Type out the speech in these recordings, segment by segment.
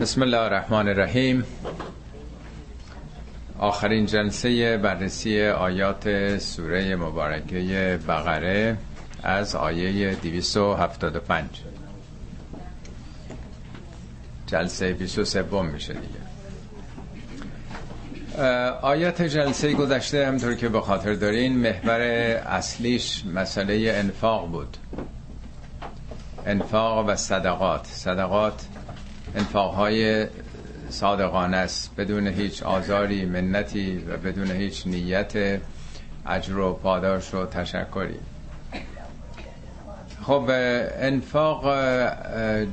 بسم الله الرحمن الرحیم. آخرین جلسه بررسی آیات سوره مبارکه بقره از آیه 275 جلسه 23 میشه دیگه. آیات جلسه گذشته همطور که به خاطر دارین محور اصلیش مسئله انفاق بود. انفاق و صدقات. صدقات انفاقهای صادقانه است. بدون هیچ آزاری منتی و بدون هیچ نیت اجر و پاداش و تشکری. خب انفاق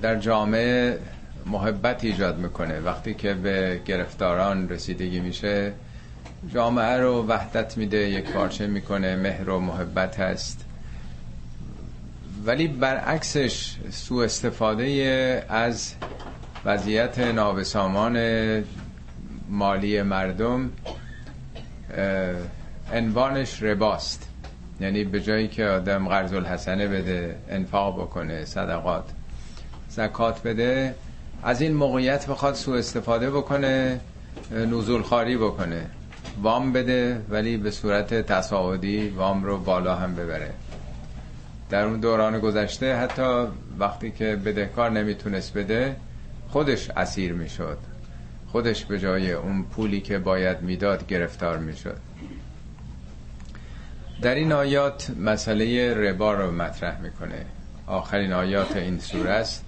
در جامعه محبت ایجاد می‌کنه. وقتی که به گرفتاران رسیدگی میشه جامعه رو وحدت میده یک پارچه می‌کنه مهر و محبت هست. ولی برعکسش سوء استفاده از وضعیت نابسامان مالی مردم انوانش رباست. یعنی به جایی که آدم قرض الحسنه بده انفاق بکنه صدقات زکات بده از این موقعیت بخواد سوء استفاده بکنه نزول خاری بکنه. وام بده ولی به صورت تصاعدی وام رو بالا هم ببره. در اون دوران گذشته حتی وقتی که بدهکار نمی‌تونست بده خودش اسیر می‌شد. خودش به جای اون پولی که باید می‌داد گرفتار می‌شد. در این آیات مسئله ربا رو مطرح می‌کنه. آخرین آیات این سوره است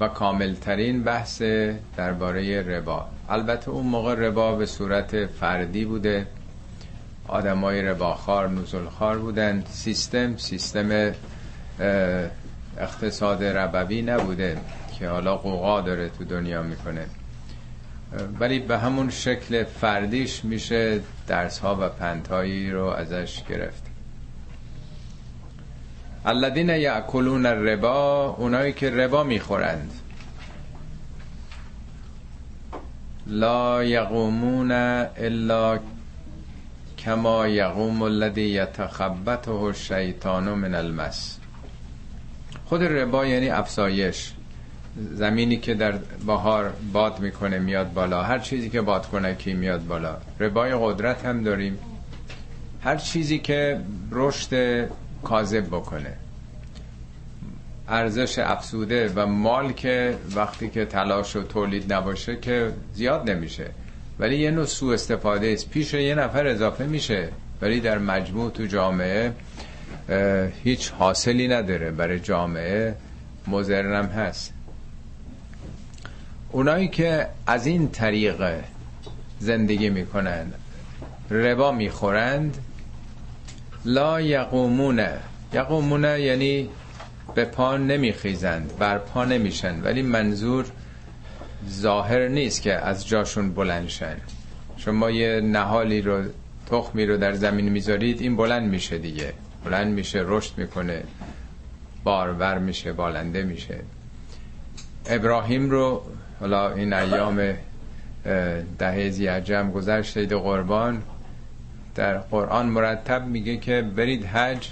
و کاملترین بحث درباره ربا. البته اون موقع ربا به صورت فردی بوده. آدمای رباخار نزولخار بودن سیستم سیستم اقتصاد ربوی نبوده. که حالا قوقا داره تو دنیا می‌کنه. ولی به همون شکل فردیش میشه درس ها و پندهایی رو ازش گرفت. الذین یاکلون الربا اونایی که ربا می‌خورند. لا یقومون الا کما یقوم الذی یتخبطه الشیطان من المس. خود ربا یعنی افسایش زمینی که در بهار باد می‌کنه میاد بالا. هر چیزی که باد کنه کی میاد بالا. ربای قدرت هم داریم. هر چیزی که رشد کاذب بکنه. ارزش افسوده و مال که وقتی که تلاش و تولید نباشه که زیاد نمیشه. ولی یه نوع سوء استفاده است. پیش یه نفر اضافه میشه. ولی در مجموع تو جامعه هیچ حاصلی نداره. برای جامعه مزرنم هست. اونایی که از این طریق زندگی می‌کنند ربا می‌خورند لا یقومونه یقومونه یعنی به پا نمیخیزند بر پا نمیشن ولی منظور ظاهر نیست که از جاشون بلندشن شما یه نهالی رو تخمی رو در زمین می‌ذارید این بلند میشه دیگه. بلند میشه رشد می‌کنه بارور میشه بالنده میشه. ابراهیم رو حالا این ایام دهه زیعجم گذشت عید قربان. در قرآن مرتب میگه که برید حج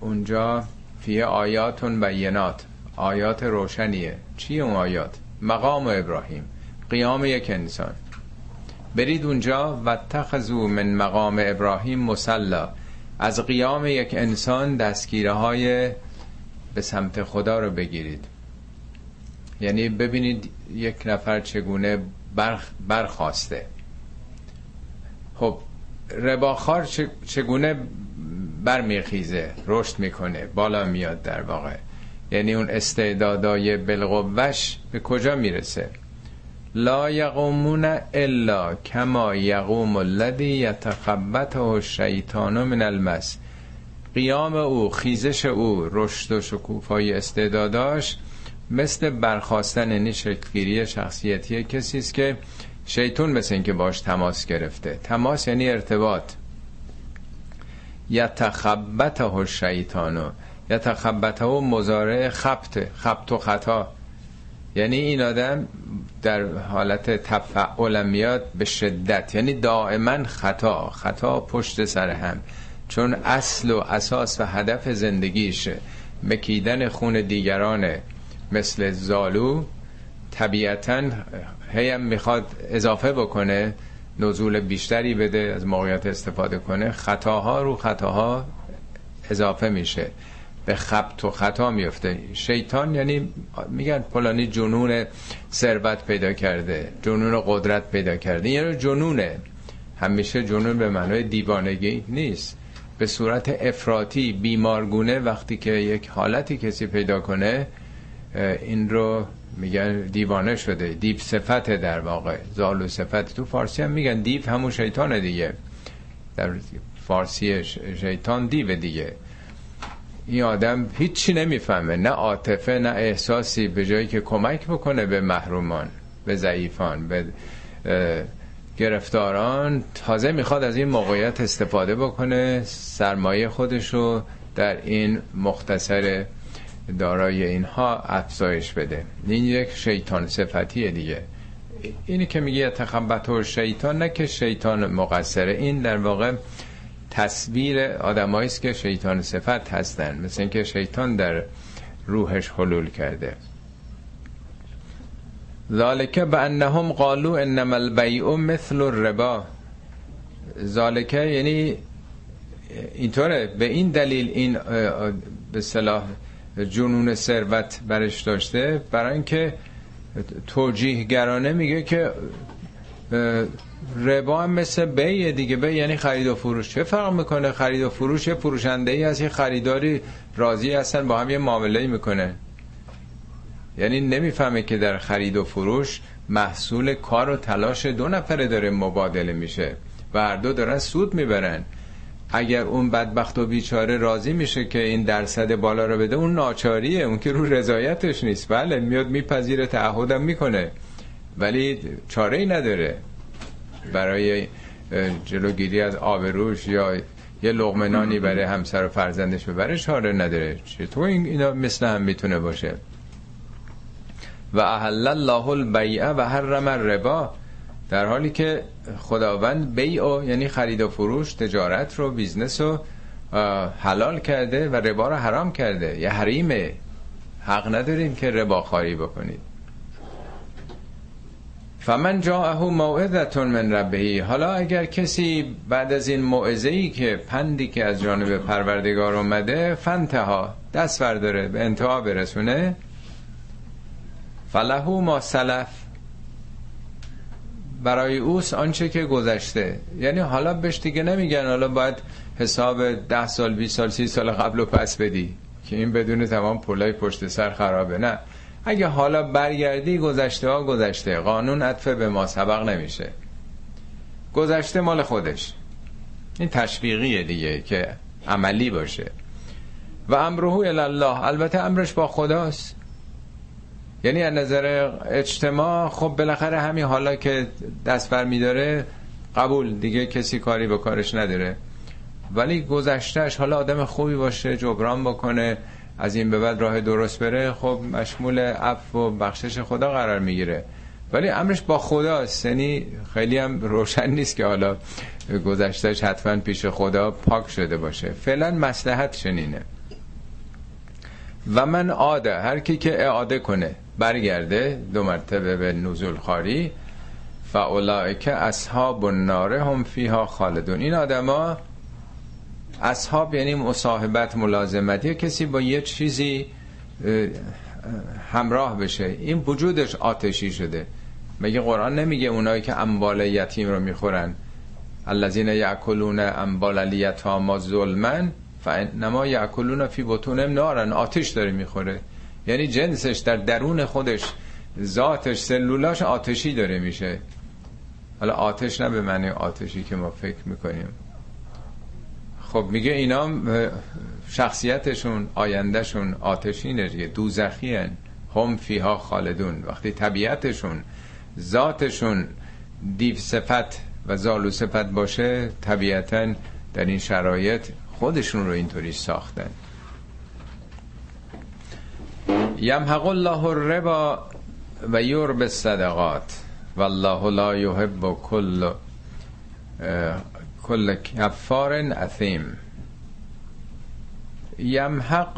اونجا فیه آیاتون بینات. آیات روشنیه. چیه اون آیات؟ مقام ابراهیم. قیام یک انسان. برید اونجا و تخذو من مقام ابراهیم مسلا. از قیام یک انسان دستگیره های به سمت خدا رو بگیرید. یعنی ببینید یک نفر چگونه برخ برخواسته. خب رباخار چگونه برمیخیزه رشد می‌کنه بالا میاد در واقع. یعنی اون استعدادای بلغوش به کجا می‌رسه؟ لا یقومون الا کما یقوم الذی یتخبطه الشیطان من المس. قیام او خیزش او رشد و شکوفای استعداداش مثل برخواستن یعنی شکلگیری شخصیتی کسی است که شیطون مثل اینکه باش تماس گرفته. تماس یعنی ارتباط. یتخبطه الشیطانو یتخبطه و مزارع خبت خبت و خطا. یعنی این آدم در حالت تفعول میاد به شدت. یعنی دائما خطا خطا پشت سر هم. چون اصل و اساس و هدف زندگیشه. مکیدن خون دیگرانه. مثل زالو طبیعتا هیم می‌خواد اضافه بکنه نزول بیشتری بده از موقعیت استفاده کنه خطاها رو خطاها اضافه میشه. به خبت و خطا میفته. شیطان یعنی میگن پلانی جنون ثروت پیدا کرده جنون قدرت پیدا کرده. یعنی جنونه. همیشه جنون به معنای دیوانگی نیست. به صورت افراطی بیمارگونه وقتی که یک حالتی کسی پیدا کنه این رو میگن دیوانه شده. دیو صفت در واقع. زالو صفت تو فارسی هم میگن دیو همون شیطان دیگه. در فارسی شیطان دیو دیگه. این آدم هیچی نمی‌فهمه. نه عاطفه نه احساسی به جایی که کمک بکنه به محرومان به ضعیفان به گرفتاران. تازه می‌خواد از این موقعیت استفاده بکنه سرمایه خودشو در این مختصر دارای اینها افزایش بده. این یک شیطان صفتیه دیگه. اینی که میگه تخبت و شیطان نه که شیطان مقصره. این در واقع تصویر آدمایی است که شیطان صفت هستن. مثل اینکه شیطان در روحش حلول کرده. ذالکه به انهم قالو انما البیع مثل الربا. ذالکه یعنی اینطوره. به این دلیل این به صلاح جنون ثروت برش داشته. برای اینکه توجیهگرانه میگه که ربا هم مثل بیه دیگه. بی یعنی خرید و فروش. چه فرق می‌کنه؟ خرید و فروش فروشنده ای از یه خریداری راضی هستن با هم یه معامله می‌کنه. یعنی نمی‌فهمه که در خرید و فروش محصول کار و تلاش دو نفره داره مبادله میشه و هر دو دارن سود می‌برن. اگر اون بدبخت و بیچاره راضی میشه که این درصد بالا رو بده اون ناچاریه اون که رو رضایتش نیست. بله میاد میپذیره تعهدم می‌کنه ولی چاره ای نداره. برای جلوگیری از آبروش یا یه لغمنانی برای همسر و فرزندش ببره چاره نداره. چطور این اینا مثل هم می‌تونه باشه. و احل الله البیع و حرم الربا. در حالی که خداوند بیع یعنی خرید و فروش تجارت رو business رو حلال کرده و ربا رو حرام کرده. یه حریمه حق نداریم که ربا خواری بکنید. فمن جاءه موعظة من ربه حالا اگر کسی بعد از این موعظه ای که پندی که از جانب پروردگار اومده فانتهی دست برداره به انتها برسونه فلهو ما سلف. برای اوس آنچه که گذشته. یعنی حالا بهش دیگه نمیگن حالا باید حساب ده سال 20 سال سی سال قبل و پس بدی که این بدون تمام پولای پشت سر خرابه. نه. اگه حالا برگردی گذشته ها گذشته. قانون عطفه به ما سبق نمیشه. گذشته مال خودش. این تشویقیه دیگه که عملی باشه. و امرهو الله البته امرش با خداست. یعنی از نظر اجتماع خب بالاخره همین حالا که دست بر میداره قبول دیگه کسی کاری به کارش نداره. ولی گذشتهش حالا آدم خوبی باشه جبران بکنه از این به بعد راه درست بره خب مشمول عفو و بخشش خدا قرار می‌گیره. ولی امرش با خداست یعنی خیلی هم روشن نیست که حالا گذشتهش حتما پیش خدا پاک شده باشه. فعلا مسلحت شنینه. و من عاده هر کی که اعاده کنه. برگرده دو مرتبه به نزول خاری. که اصحاب النار هم فیها خالدون. این آدما اصحاب یعنی مصاحبت ملازمت. یا کسی با یه چیزی همراه بشه. این وجودش آتشی شده. مگه قرآن نمیگه اونایی که اموال یتیم رو می‌خورن؟ الذین یاکلون اموال الیتاما ظلمن فانما یاکلون فی بطونهم نارن آتش داره می‌خوره. یعنی جنسش در درون خودش ذاتش سلولاش آتشی داره میشه. حالا آتش نه به معنی آتشی که ما فکر می‌کنیم. خب میگه اینا شخصیتشون آیندهشون آتشینه دیگه دوزخی هن. هم فیها خالدون. وقتی طبیعتشون ذاتشون دیو صفت و زالو صفت باشه طبیعتا در این شرایط خودشون رو اینطوری ساختن. یمحق الله الربا و یرب الصدقات والله لا یحب کل کل کفار اثیم. یمحق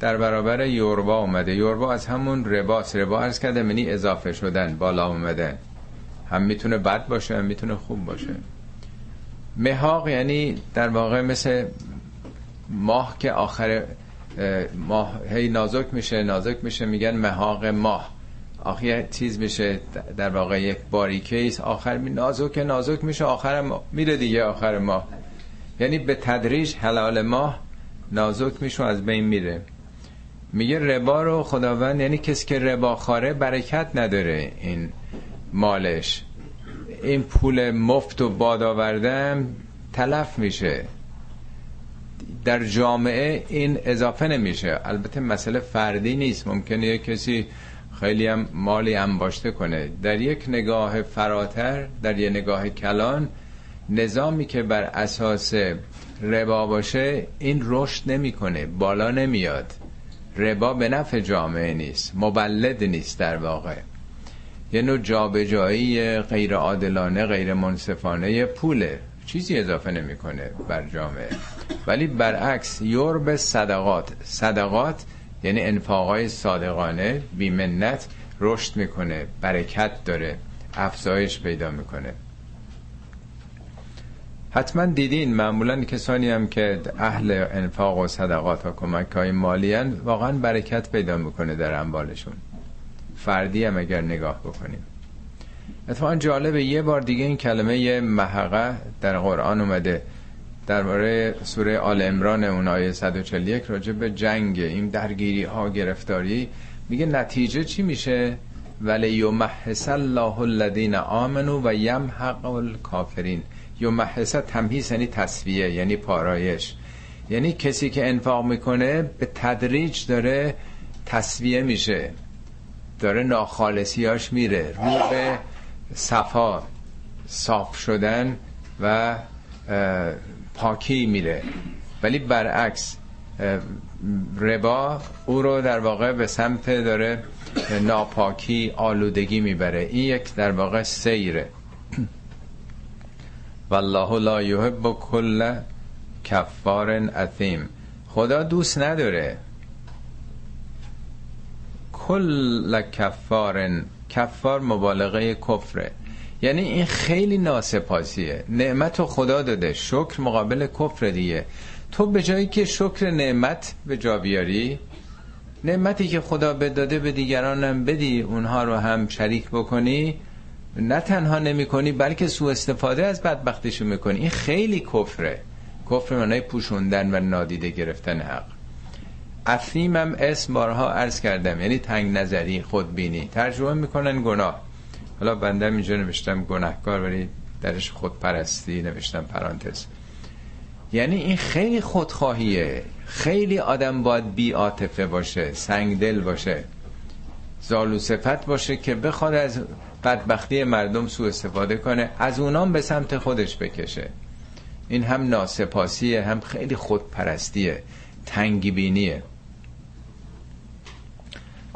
در برابر یوربا اومده. یوربا از همون رباس ربا ارز کرده منی اضافه شدن بالا اومدن هم می‌تونه بد باشه هم می‌تونه خوب باشه. مهاق یعنی در واقع مثل ماه که آخر ماه هی نازک میشه نازک میشه میگن مهاق ماه. آخر چیز میشه در واقع یک باریکه آخر می نازک نازک میشه آخر میره دیگه آخر ماه. یعنی به تدریج حلال ماه نازک میشه از بین میره. میگه ربا رو خداوند یعنی کسی که ربا خاره برکت نداره این مالش. این پول مفت و باد آوردم تلف میشه. در جامعه این اضافه نمیشه. البته مسئله فردی نیست. ممکنه یک کسی خیلی هم مالی انباشته کنه. در یک نگاه فراتر در یک نگاه کلان نظامی که بر اساس ربا باشه این رشد نمی‌کنه. بالا نمیاد. ربا به نفع جامعه نیست. مبلد نیست در واقع. یه نوع جابجایی غیر عادلانه غیر منصفانه پوله. چیزی اضافه نمی‌کنه بر جامعه. ولی برعکس یورب صدقات. صدقات یعنی انفاقای صادقانه بیمنت رشد می‌کنه برکت داره افزایش پیدا می‌کنه. حتما دیدین معمولا کسانی هم که اهل انفاق و صدقات و کمک های مالی واقعا برکت پیدا می‌کنه در اموالشون. فردی هم اگر نگاه بکنیم. اتفاقا جالبه یه بار دیگه این کلمه محقه در قرآن اومده. درباره سوره آل امران اون آیه 141 راجع به جنگ این درگیری ها گرفتاری. میگه نتیجه چی میشه؟ ولی یمحص الله الذین آمنو و یمحق الکافرین. یمحص تمهیز یعنی تصویه یعنی پارایش. یعنی کسی که انفاق می‌کنه به تدریج داره تصویه میشه. داره ناخالصیاش میره. رو به صفا صاف شدن و پاکی میره. ولی برعکس ربا او رو در واقع به سمت داره ناپاکی آلودگی می‌بره. این یک در واقع سیره. والله لا یحب کل کفار اثیم خدا دوست نداره. کل کفار کفار مبالغه کفره. یعنی این خیلی ناسپاسیه. نعمت رو خدا داده. شکر مقابل کفر دیگه. تو به جایی که شکر نعمت به جا بیاری نعمتی که خدا به داده به دیگرانم بدی اونها رو هم شریک بکنی نه تنها نمی کنی بلکه سوء استفاده از بدبختیشو می‌کنی. این خیلی کفره. کفر معنای پوشوندن و نادیده گرفتن حق. افیمم اسم بارها عرض کردم. یعنی تنگ نظری خودبینی. ترجمه می‌کنن گناه. حالا بنده اینجا نوشتم گناهکار ولی درش خودپرستی نوشتم پرانتز. یعنی این خیلی خودخواهیه. خیلی آدم باید بی آتفه باشه سنگ دل باشه. زالو صفت باشه که بخواد از بدبختی مردم سوء استفاده کنه از اونام به سمت خودش بکشه. این هم ناسپاسیه هم خیلی خودپرستیه تنگی بینیه.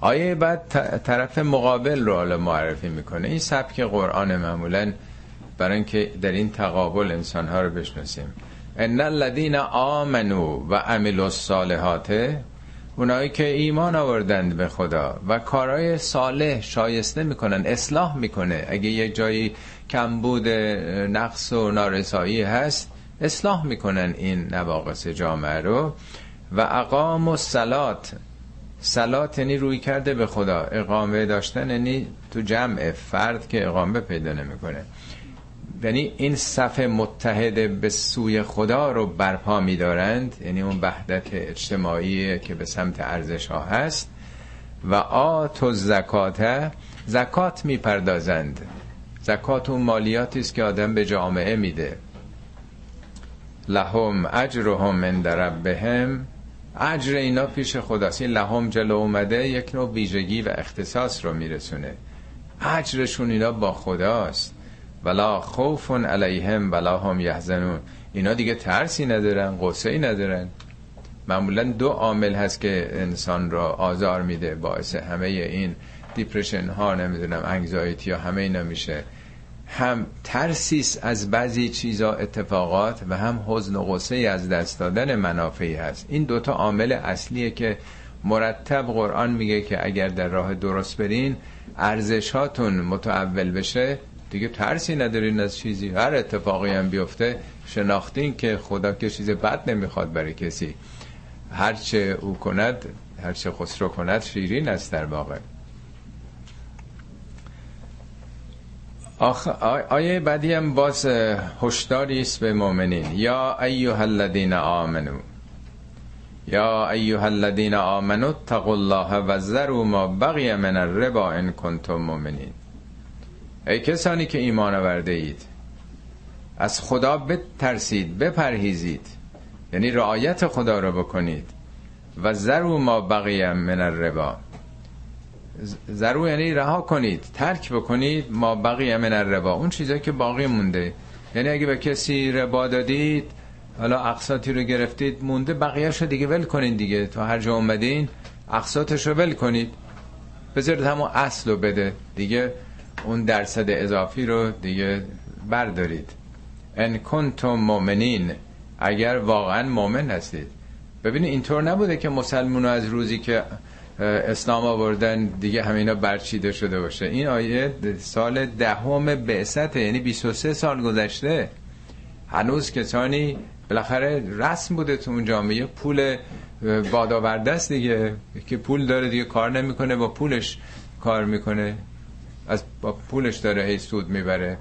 آیه بعد طرف مقابل رو حالا معرفی می‌کنه. این سبک قرآن معمولا برای اینکه در این تقابل انسانها رو بشناسیم. ان الذين آمنوا و عملوا الصالحات اونایی که ایمان آوردند به خدا و کارهای صالح شایسته می‌کنن اصلاح می‌کنه. اگه یه جایی کمبود نقص و نارسایی هست اصلاح می‌کنن این نواقص جامعه رو. و اقام و سلات یعنی روی کرده به خدا. اقامه داشتن یعنی تو جمع فرد که اقامه پیدا نمی‌کنه. یعنی این صف متحد به سوی خدا رو برپا میدارند. یعنی اون وحدت اجتماعی که به سمت ارزش ها هست. و آت و زکات زکات می‌پردازند. زکات اون مالیاتی است که آدم به جامعه میده. لهم اجرهم من ربهم. اجر اینا پیش خداست. این لهم جلو اومده یک نوع ویژگی و اختصاص رو میرسونه. اجرشون اینا با خداست. ولا خوف علیهم ولا هم یحزنون. اینا دیگه ترسی ندارن قصه ای ندارن. معمولا دو عامل هست که انسان را آزار میده. باعث همه این دیپرشن ها نمی‌دونم انگزایتی ها همه اینا میشه. هم ترسیس از بعضی چیزا اتفاقات و هم حزن و غصه از دست دادن منافعی هست. این دوتا عامل اصلیه که مرتب قرآن میگه که اگر در راه درست برین ارزشاتون متعول بشه. دیگه ترسی ندارین از چیزی. هر اتفاقی هم بیفته شناختین که خدا که چیز بد نمی‌خواد برای کسی. هرچه او کند هرچه خسرو کند شیرین است در واقع. آخ... آیه بعدی هم باز هشداری است به مؤمنین. یا ایها الذین آمنو. یا ایها الذین آمنو اتقوا الله و ذروا ما بقی من الربا ان کنتم مؤمنین. ای کسانی که ایمان آورده اید از خدا بترسید بپرهیزید. یعنی رعایت خدا رو بکنید. و ذروا ما بقی من الربا. ضرور یعنی رها کنید ترک بکنید ما بقیه من الربا. اون چیزایی که باقی مونده. یعنی اگه به کسی ربا دادید حالا اقساطی رو گرفتید مونده بقیهش رو دیگه ول کنید دیگه. تا هر جا اومدین اقساطش رو ول کنید. بذارید همون اصل رو بده. دیگه اون درصد اضافی رو دیگه بردارید. ان کنتم مؤمنین. اگر واقعا مؤمن هستید. ببینید اینطور نبوده که مسلمون از روزی که اسلام آوردن دیگه همینا برچیده شده باشه. این آیه سال دهم ده بعثت یعنی 23 سال گذشته. هنوز کسانی بالاخره رسم بوده تو اون جامعه. پول بادآورده است دیگه که پول داره دیگه کار نمی‌کنه با پولش کار می‌کنه. از با پولش داره هی سود می‌بره.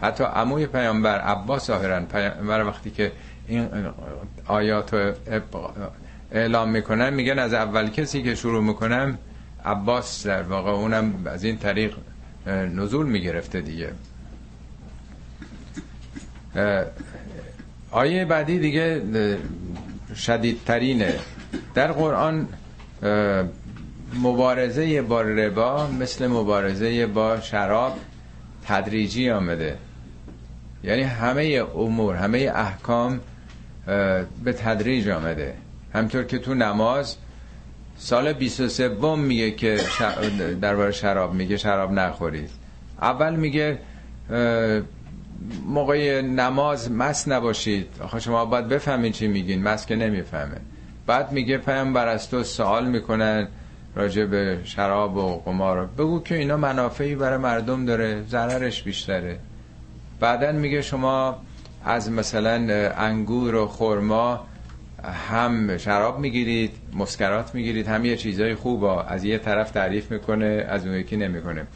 حتی عموی پیامبر عباس ظاهرا پیامبر وقتی که این آیات اعلام می‌کنن میگن از اول کسی که شروع می‌کنم عباس در واقع. اونم از این طریق نزول می‌گرفته دیگه. آیه بعدی دیگه شدیدترینه. در قرآن مبارزه با ربا مثل مبارزه با شراب تدریجی آمده. یعنی همه امور همه احکام به تدریج آمده. همطور که تو نماز سال 23 میگه که درباره شراب میگه شراب نخورید اول میگه موقع نماز مس نباشید. آخه شما باید بفهمین چی میگین. مس که نمی‌فهمه. بعد میگه پیامبر از تو سوال می‌کنن راجع به شراب و قمار. بگو که اینا منافعی برای مردم داره ضررش بیشتره. بعدا میگه شما از مثلا انگور و خرما هم شراب می‌گیرید مسکرات می‌گیرید هم یه چیزای خوب از یه طرف تعریف می‌کنه از اون یکی نمی‌کنه.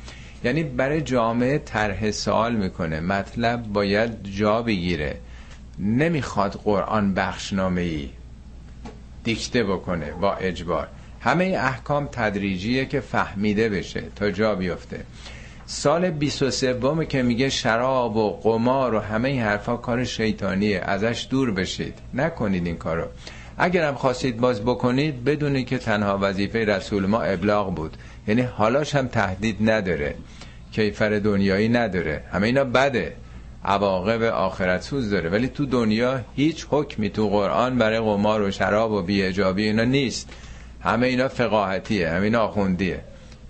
یعنی برای جامعه طرح سوال می‌کنه مطلب باید جا بگیره. نمی‌خواد قرآن بخشنامه ای دیکته بکنه با اجبار. همه احکام تدریجیه که فهمیده بشه تا جا بیفته. سال 23 که میگه شراب و قمار و همه این حرفا کار شیطانیه. ازش دور بشید. نکنید این کارو. اگر هم خواستید باز بکنید بدونید که تنها وظیفه رسول ما ابلاغ بود. یعنی حالاش هم تهدید نداره. کیفر دنیایی نداره. همه اینا بده. عواقب آخرت سوز داره. ولی تو دنیا هیچ حکمی تو قرآن برای قمار و شراب و بیهجابی اینا نیست. همه اینا فقاهتیه. همه اینا آخوندیه.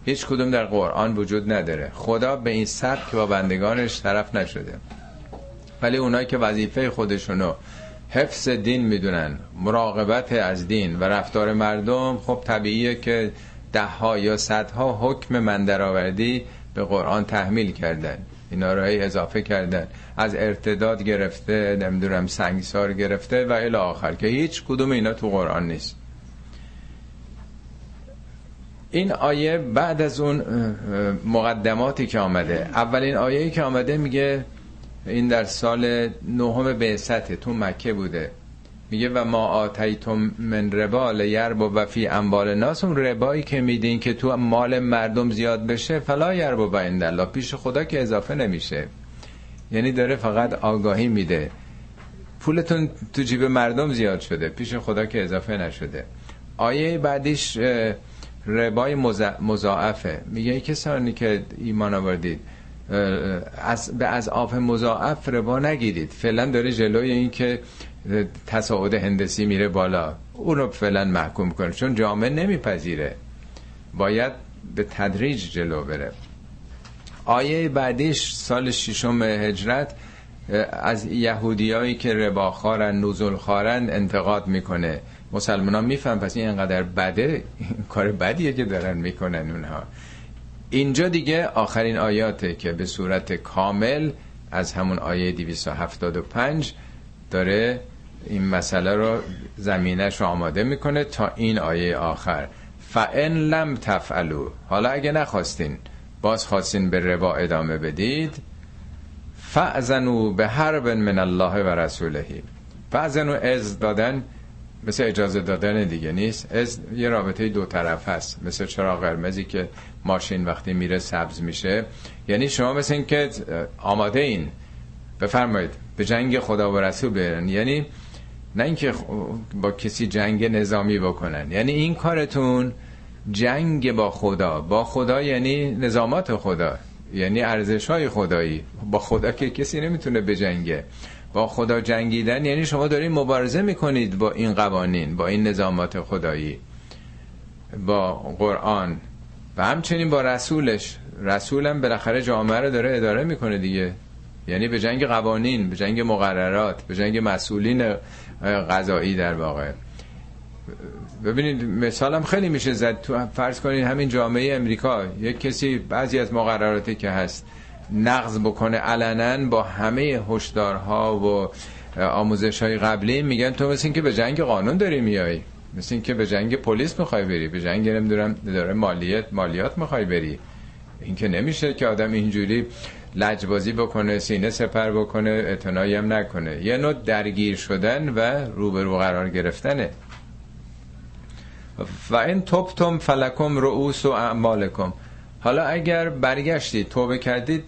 هیچ کدوم در قرآن وجود نداره. خدا به این سبک با بندگانش طرف نشده. ولی اونایی که وظیفه خودشونو حفظ دین می‌دونن مراقبت از دین و رفتار مردم خب طبیعیه که ده ها یا صدها حکم من درآوردی به قرآن تحمیل کردن. اینا رو اضافه کردن. از ارتداد گرفته نمی‌دونم سنگسار گرفته و الی آخر که هیچ کدوم اینا تو قرآن نیست. این آیه بعد از اون مقدماتی که آمده. اولین آیه که آمده میگه این در سال نهم بعثت تو مکه بوده. میگه و ما آتیتم من ربا لیرب و فی اموال ناس اون ربایی که میدین که تو مال مردم زیاد بشه فلا یرب و الله. پیش خدا که اضافه نمیشه. یعنی داره فقط آگاهی میده. پولتون تو جیب مردم زیاد شده. پیش خدا که اضافه نشده. آیه بعدیش ربای مضاعفه. میگه کسانی که ایمان آوردید از به از آف مضاعف ربا نگیرید. فعلا داره جلوی این که تصاعد هندسی میره بالا. اون رو فعلا محکوم کنه. چون جامعه نمیپذیره. باید به تدریج جلو بره. آیه بعدیش سال ششم هجرت از یهودیایی که رباخارن نزول خارن انتقاد می‌کنه. مسلمان ها میفهم پس این انقدر بده این کار بدیه که دارن می‌کنن اونها. اینجا دیگه آخرین آیاته که به صورت کامل از همون آیه 275 داره این مسئله رو زمینش رو آماده می‌کنه تا این آیه آخر. فان لم تفعلو حالا اگه نخواستین باز خواستین به ربا ادامه بدید فعزنو به حرب من الله و رسولهی فعزنو از دادن مثل اجازه دادن دیگه نیست. از یه رابطه دو طرف هست. مثل چرا قرمزی که ماشین وقتی میره سبز میشه. یعنی شما مثل این که آماده این. بفرمایید. به جنگ خدا و رسول برن. یعنی نه اینکه با کسی جنگ نظامی بکنن. یعنی این کارتون جنگ با خدا. با خدا یعنی نظامات خدا. یعنی ارزش های خدایی. با خدا که کسی نمی‌تونه بجنگه. با خدا جنگیدن یعنی شما دارین مبارزه می‌کنید با این قوانین با این نظامات خدایی با قرآن و همچنین با رسولش. رسولم بالاخره جامعه رو داره اداره می‌کنه دیگه. یعنی به جنگ قوانین به جنگ مقررات به جنگ مسئولین قضایی در واقع. ببینید مثالم خیلی میشه زد. تو فرض کنید همین جامعه امریکا یک کسی بعضی از مقرراتی که هست نقض بکنه علنا با همه هشدارها و آموزش های قبلی میگن تو مثل این که به جنگ قانون داری میای مثل این که به جنگ پلیس می‌خوای بری به جنگ نمی‌دونم داره مالیات مالیات می‌خوای بری. این که نمیشه که آدم اینجوری لجبازی بکنه سینه سپر بکنه اتنایی هم نکنه. یه نوع درگیر شدن و روبرو قرار گرفتنه. و این توبتم فلکم رؤوس و اعمالکم. حالا اگر برگشتید توبه کردید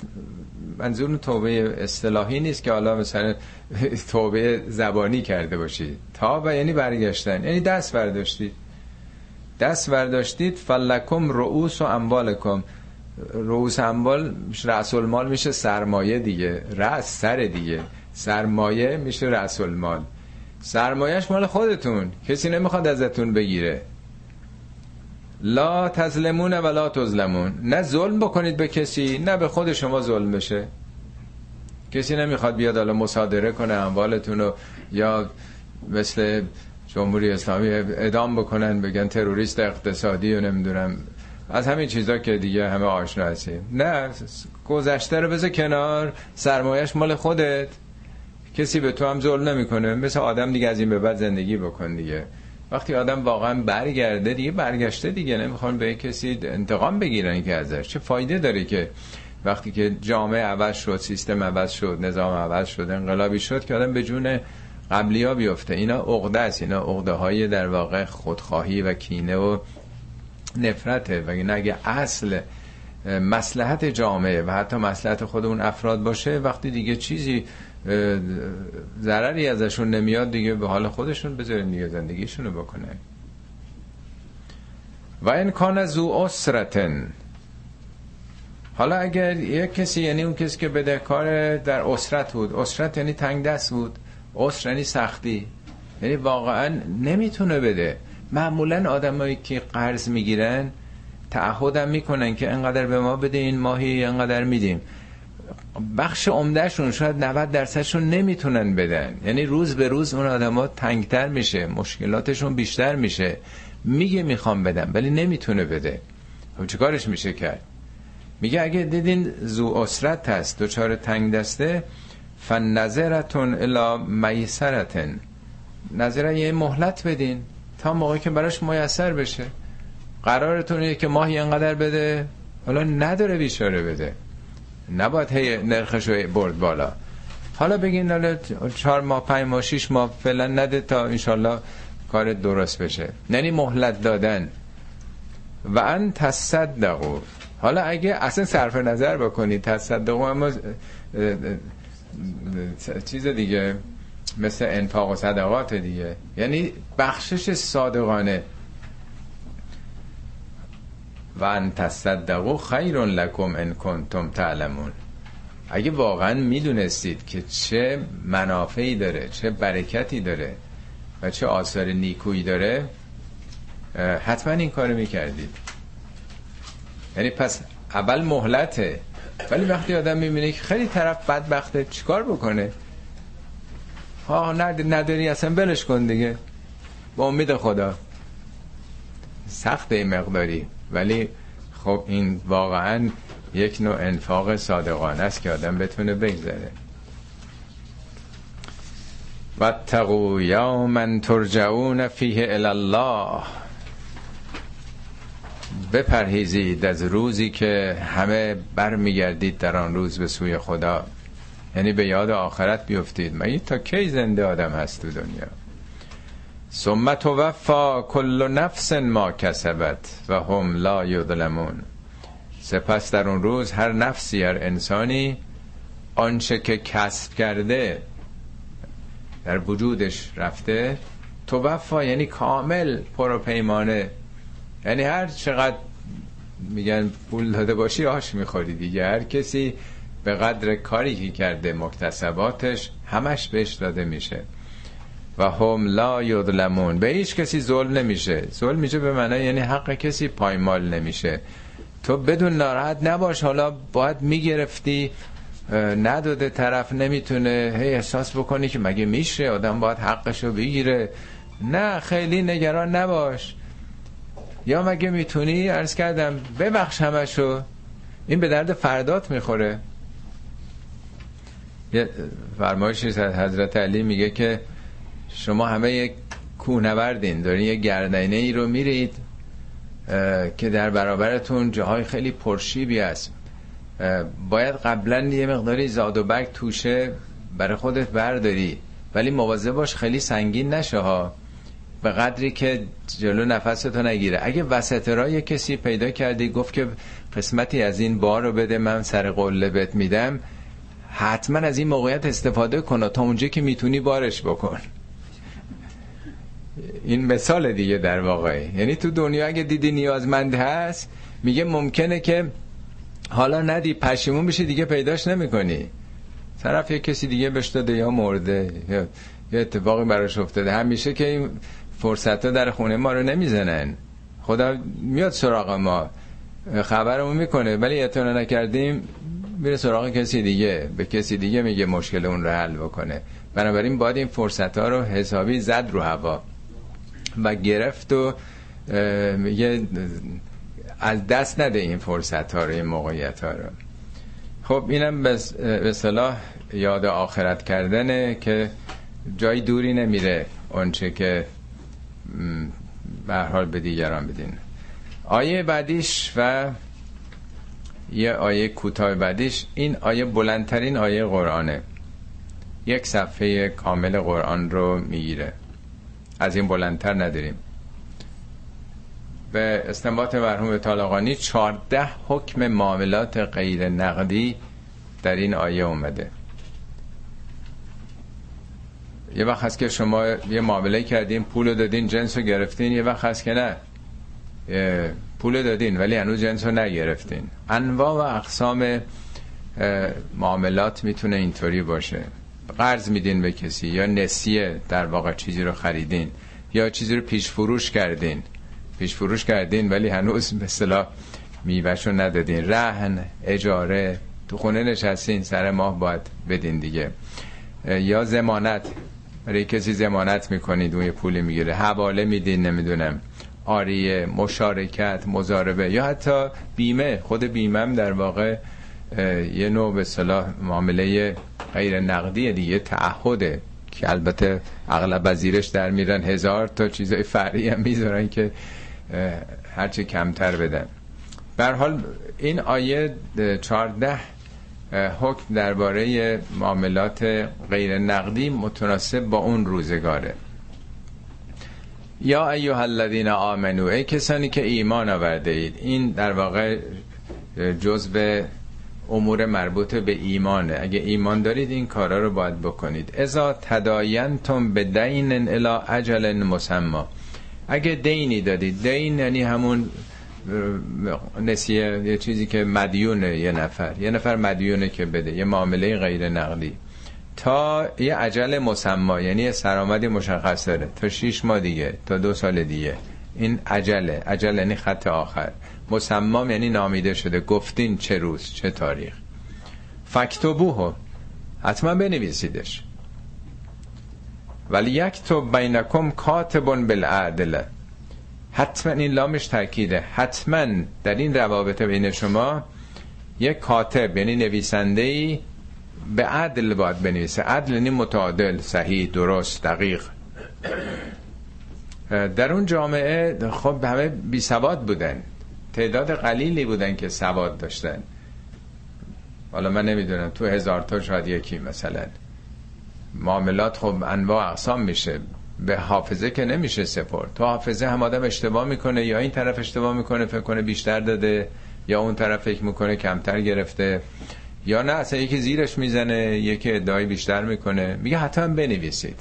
منظور توبه اصطلاحی نیست که حالا مثلا توبه زبانی کرده باشید تا و یعنی برگشتن. یعنی دست برداشتید دست برداشتید فلکم رؤوس و اموالکم. رؤوس اموال رأس المال میشه سرمایه دیگه. رأس سر دیگه. سرمایه میشه رأس المال سرمایهش مال خودتون. کسی نمی‌خواد ازتون بگیره. لا تظلمون و لا تظلمون. نه ظلم بکنید به کسی نه به خود شما ظلم بشه. کسی نمی‌خواد بیاد حالا مصادره کنه اموالتون رو یا مثل جمهوری اسلامی ادام بکنن بگن تروریست اقتصادی و نمی‌دونم. از همین چیزا که دیگه همه آشنا هستیم نه گذشته رو بذار کنار سرمایش مال خودت. کسی به تو هم ظلم نمی‌کنه. مثل آدم دیگه از این به بعد زندگی بکن دیگه. وقتی آدم واقعا برگرده دیگه برگشته دیگه نمی‌خوان به کسی انتقام بگیرن که ازش. چه فایده داره که وقتی که جامعه عوض شد سیستم عوض شد نظام عوض شد انقلابی شد که آدم به جون قبلی ها بیفته. اینا عقده است. اینا عقده های در واقع خودخواهی و کینه و نفرته. و این اگه اصل مسلحت جامعه و حتی مسلحت خود اون افراد باشه وقتی دیگه چیزی ضرری ازشون نمیاد دیگه به حال خودشون بذارین دیگه زندگیشونو بکنه. و این کان زو اسرتن حالا اگر یک کسی یعنی اون کسی که بدهکار در اسرت بود اسرت یعنی تنگ دست بود اسر یعنی سختی یعنی واقعا نمی‌تونه بده. معمولا آدمایی که قرض می‌گیرن تعهدم می‌کنن که انقدر به ما بده این ماهی انقدر میدیم. بخش عمدهشون شاید 90 درصدشون نمی‌تونن بدن. یعنی روز به روز اون آدما تنگتر میشه مشکلاتشون بیشتر میشه. میگه می‌خوام بدم ولی نمی‌تونه بده. خب چیکارش میشه کرد؟ میگه اگه دیدین زو اسرت هست دوچار تنگ دسته فنظرتون الا میسرتن. نظره یه مهلت بدین تا موقعی که براش میسر بشه. قرارتونه که ماهی انقدر بده حالا نداره بیچاره بده. نباید هی نرخش رو برد بالا. حالا بگین حالا چهار ماه پنج ماه شیش ماه فعلا نده تا انشالله کار درست بشه. یعنی مهلت دادن. و ان تصدقو حالا اگه اصلا صرف نظر بکنید تصدقو اما چیز دیگه مثل انفاق و صدقات دیگه. یعنی بخشش صادقانه. و ان تصدقوا خیر لکم ان کنتم تعلمون. اگه واقعا می‌دونستید که چه منافعی داره چه برکتی داره و چه آثار نیکویی داره حتما این کارو می‌کردید. یعنی پس اول مهلته. ولی وقتی آدم می‌بینه که خیلی طرف بدبخته چیکار بکنه؟ ها نداری اصلا بلش کن دیگه. با امید خدا. سخت مقداری. ولی خب این واقعا یک نوع انفاق صادقانه است که آدم بتونه بگذره. و تقو یوما ترجعون فیه الله بپرهیزید از روزی که همه برمیگردید در آن روز به سوی خدا. یعنی به یاد آخرت بیفتید. مگه تا کی زنده آدم هست تو دنیا؟ ثم توفا کل نفس ما کسبت و هم لا یظلمون. سپس در اون روز هر نفسی هر انسانی آنچه که کسب کرده در وجودش رفته توفا یعنی کامل پروپیمانه. یعنی هر چقدر میگن پول داده باشی آش می‌خوری دیگه. هر کسی به قدر کاری که کرده مکتسباتش همش بهش داده میشه. و هم لا یظلمون. به هیچ کسی ظلم نمیشه. ظلم میشه به معنی یعنی حق کسی پایمال نمیشه. تو بدون ناراحت نباش. حالا باید می‌گرفتی نداده طرف نمی‌تونه هی احساس بکنی که مگه میشه؟ آدم باید حقشو بگیره. نه خیلی نگران نباش. یا مگه می‌تونی؟ عرض کردم ببخش همشو. این به درد فردات می‌خوره. یه فرمایشی حضرت علی میگه که شما همه یک کوهنوردین دارین یه گردنه ای رو میرید که در برابرتون جاهای خیلی پرشیبی است باید قبلا یه مقداری زاد و برگ توشه برای خودت برداری ولی مواظب باش خیلی سنگین نشه ها. به قدری که جلو نفستو نگیره. اگه وسط را یه کسی پیدا کردی گفت که قسمتی از این بار رو بده من سر قله بهت میدم حتما از این موقعیت استفاده کن تا اونجا که می‌تونی بارش بکن. این مثال دیگه در واقع. یعنی تو دنیا اگه دیدی نیازمند هست میگه ممکنه که حالا ندی پشیمون بشی دیگه پیداش نمی‌کنی. طرف یه کسی دیگه بهش داده یا مرده یا یه اتفاقی براش افتاده. همیشه که این فرصت ها در خونه ما رو نمی‌زنن. خدا میاد سراغ ما خبرمون می‌کنه. ولی اعتنا نکردیم میره سراغ کسی دیگه. به کسی دیگه میگه مشکل اون رو حل بکنه. بنابراین باید این فرصت ها رو حسابی زد رو هوا. و گرفت و میگه از دست نده این فرصت ها رو این موقعیت ها رو. خب اینم به صلاح یاد آخرت کردنه که جای دوری نمیره اونچه که به حال به دیگران بدین. آیه بعدیش و یه آیه کوتاه بعدیش این آیه بلندترین آیه قرآنه. یک صفحه کامل قرآن رو می‌گیره. از این بلندتر نداریم. به استنباط مرحوم طالقانی چارده حکم معاملات غیر نقدی در این آیه اومده. یه وقت هست که شما یه معامله کردین پول دادین جنس رو گرفتین یه وقت هست که نه. پول دادین ولی هنوز جنس رو نگرفتین. انواع و اقسام معاملات می‌تونه اینطوری باشه. قرض میدین به کسی یا نسیه در واقع چیزی رو خریدین یا چیزی رو پیش فروش کردین؟ پیش فروش کردین ولی هنوز به اصطلاح میوهشو ندادین. رهن اجاره تو خونه نشستین سر ماه باید بدین دیگه. یا زمانت. برای کسی زمانت می‌کنید اون یه پولی می‌گیره. حواله میدین نمی‌دونم. آریه مشارکت مزاربه یا حتی بیمه. خود بیمه هم در واقع یه نوع به صلاح معامله غیر نقدی دیگه تعهده که البته اغلب وزیرش در میرن هزار تا چیزای فرعی هم می‌ذارن که هرچه کمتر بدن. بر حال این آیه 14 حکم درباره معاملات غیر نقدی متناسب با اون روزگاره. یا ایها الذین آمنو ای کسانی که ایمان آورده اید. این در واقع جزء امور مربوط به ایمانه. اگه ایمان دارید این کارا رو باید بکنید. ازا تداینتم به دین الی اجل مسما اگه دینی دادید دین یعنی همون نسیه یه چیزی که مدیونه یه نفر. یه نفر مدیونه که بده یه معامله غیر نقدی. تا یه عجل مسما یعنی سرآمدی مشخص داره. تا شیش ماه دیگه تا دو سال دیگه. این عجله عجل یعنی خط آخر. مسمام یعنی نامیده شده. گفتین چه روز چه تاریخ. فکتبوه حتما بنویسیدش. ولی یک تو بینکم کاتبون بالعدل حتما این لامش تاکیده. حتما در این روابط بین شما یک کاتب یعنی نویسنده ای به عدل باید بنویسه. عدل یعنی متعادل صحیح درست دقیق. در اون جامعه خب همه بی سواد بودن. تعداد قلیلی بودن که سواد داشتن. حالا من نمی‌دونم تو هزار تا شاید یکی مثلا. معاملات خب انواع اقسام میشه. به حافظه که نمیشه سپرد. تو حافظه هم آدم اشتباه می‌کنه یا این طرف اشتباه می‌کنه فکر کنه بیشتر داده یا اون طرف فکر می‌کنه کمتر گرفته. یا نه اصلا یکی زیرش می‌زنه یکی ادعای بیشتر می‌کنه. میگه حتما بنویسید.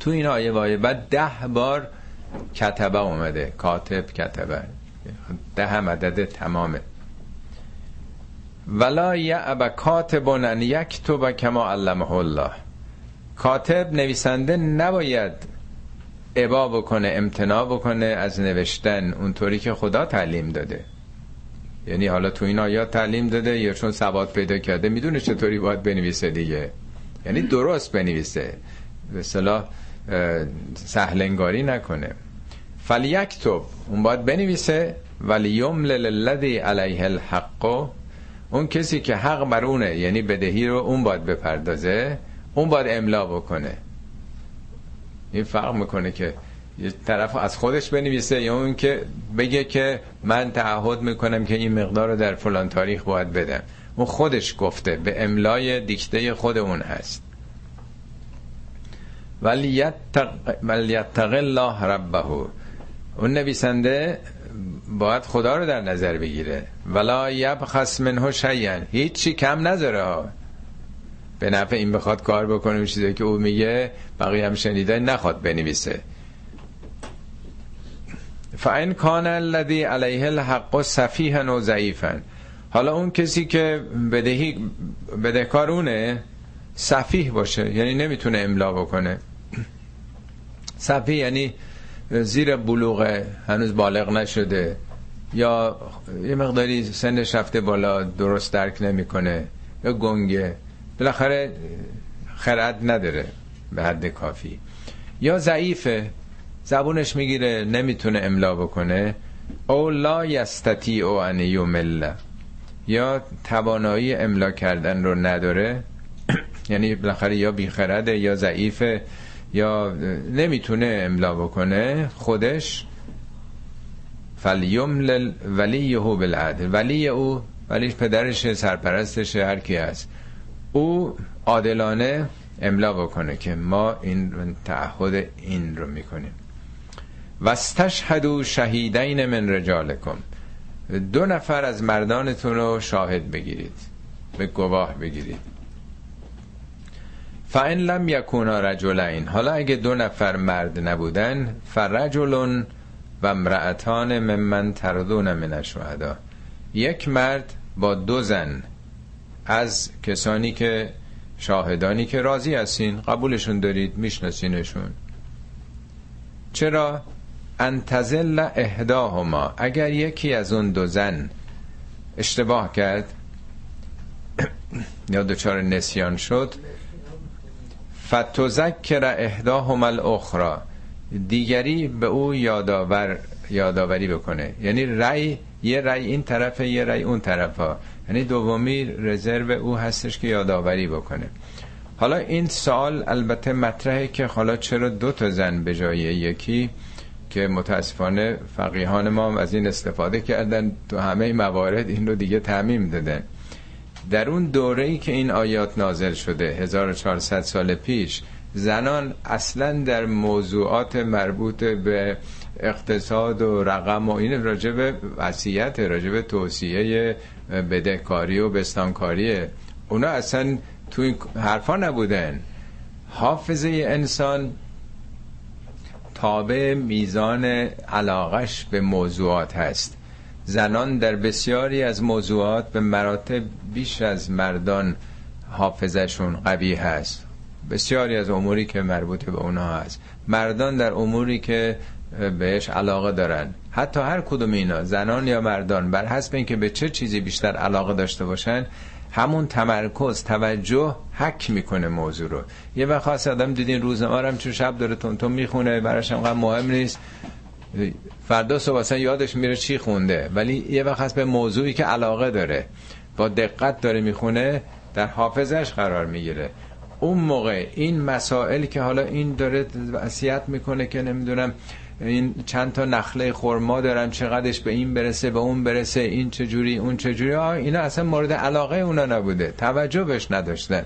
تو این آیه وایه بعد ده بار کتبه اومده. کاتب کتبه. ده مدد تمامه. ولا یعب کاتب ان یکتب کما علمه الله. کاتب نویسنده نباید عبا بکنه امتناع بکنه از نوشتن اونطوری که خدا تعلیم داده. یعنی حالا تو این آیات تعلیم داده یا چون سواد پیدا کرده می‌دونه چطوری باید بنویسه دیگه. یعنی درست بنویسه. به صلاح سهلنگاری نکنه. فلیکتب اون باید بنویسه ولی یملل الذی علیه الحق اون کسی که حق بر اونه یعنی بدهی رو اون باید بپردازه اون باید املا بکنه. این فرق می‌کنه که یه طرف از خودش بنویسه یا اون که بگه که من تعهد می‌کنم که این مقدار رو در فلان تاریخ باید بدم. اون خودش گفته به املای دیکته خود اون هست. ولی یتق الله ربه. اون نویسنده باید خدا رو در نظر بگیره. ولا یبخس منه شیئا هیچی کم نذاره ها. به نفع این بخواد کار بکنه چیزی که او میگه بقیه هم شنیده نخواد بنویسه. فاین کان الذی علیه الحق سفیها و ضعیفا. حالا اون کسی که بدهی بدهکارونه سفیه باشه. یعنی نمی‌تونه املا بکنه. سفیه یعنی زیر بلوغ هنوز بالغ نشده. یا یه مقداری سنش رفته بالا درست درک نمی‌کنه. یا گنگه. بالاخره خرد نداره به حد کافی. یا ضعیفه. زبونش می‌گیره نمی‌تونه املا بکنه. او لا یستتی او ان یمل. یا توانایی املا کردن رو نداره. یعنی بالاخره یا بیخرده یا ضعیفه. یا نمی‌تونه املا بکنه خودش فلیملل ولیه بالعدل. ولی او ولی پدرش سرپرستش هر کی هست. او عادلانه املا بکنه که ما این تعهد این رو می‌کنیم. واستشهدوا شهیدین من رجالکم. دو نفر از مردانتون رو شاهد بگیرید. به گواه بگیرید. فان لم یکونا رجلین حالا اگه دو نفر مرد نبودن فرجل و امرأتان ممن تردون من الشهدا. یک مرد با دو زن از کسانی که شاهدانی که راضی هستین قبولشون دارید میشناسینشون. چرا؟ انتزل اهداهما اگر یکی از اون دو زن اشتباه کرد یا دچار نسیان شد فتذکر اهداهما الاخرى دیگری به او یادآور یادآوری بکنه. یعنی رأی یه رأی این طرفه یه رأی اون طرفا یعنی دومی رزرو او هستش که یادآوری بکنه. حالا این سوال البته مطرحه که حالا چرا دو تا زن به جای یکی که متاسفانه فقیهان ما از این استفاده کردن تو همه موارد این رو دیگه تعمیم دادن. در اون دوره ای که این آیات نازل شده 1400 سال پیش زنان اصلا در موضوعات مربوط به اقتصاد و رقم و این راجب وسیعت راجب توصیه بدهکاری و بستانکاریه اونا اصلا تو این حرفا نبودن. حافظه انسان تابع میزان علاقش به موضوعات هست. زنان در بسیاری از موضوعات به مراتب بیش از مردان حافظشون قوی هست. بسیاری از اموری که مربوط به اونها هست. مردان در اموری که بهش علاقه دارن. حتی هر کدوم اینا زنان یا مردان بر حسب اینکه به چه چیزی بیشتر علاقه داشته باشن همون تمرکز توجه حک می‌کنه موضوع رو. یه وقت خاص آدم دیدین روزنامه هم چون شب داره تون می‌خونه براش هم مهم نیست. فردا صبح اصلا یادش میره چی خونده. ولی یه وقت هست به موضوعی که علاقه داره. با دقت داره می‌خونه در حافظش قرار می‌گیره. اون موقع این مسائل که حالا این داره وصیت می‌کنه که نمی‌دونم این چند تا نخله خرما دارن چقدرش به این برسه به اون برسه این چجوری اون چجوری اینا اصلا مورد علاقه اونا نبوده. توجه بهش نداشتن.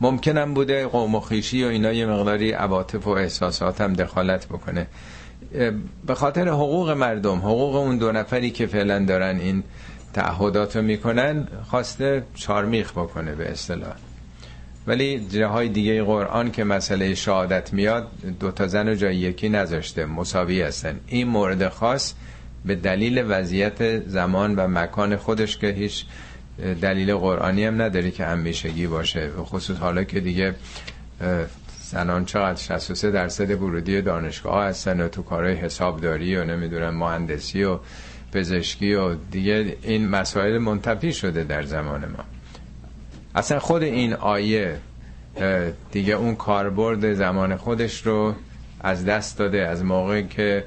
ممکنم بوده قوم و خیشی و اینا یه مقداری عواطف و احساسات هم دخالت بکنه. به خاطر حقوق مردم حقوق اون دو نفری که فعلا دارن این تعهدات رو می‌کنن خواسته چارمیخ بکنه به اصطلاح. ولی جاهای دیگه قرآن که مسئله شهادت میاد دو تا زن و جای یکی نذاشته مساوی هستن. این مورد خاص به دلیل وضعیت زمان و مکان خودش که هیچ دلیل قرآنی هم نداره که همیشگی باشه. خصوص حالا که دیگه زنان چقدر 63 درصد ورودی دانشگاه هستن و تو کارهای حسابداری و نمی‌دونم مهندسی و پزشکی و دیگه این مسائل منتفی شده در زمان ما. اصلا خود این آیه دیگه اون کاربرد زمان خودش رو از دست داده از موقع که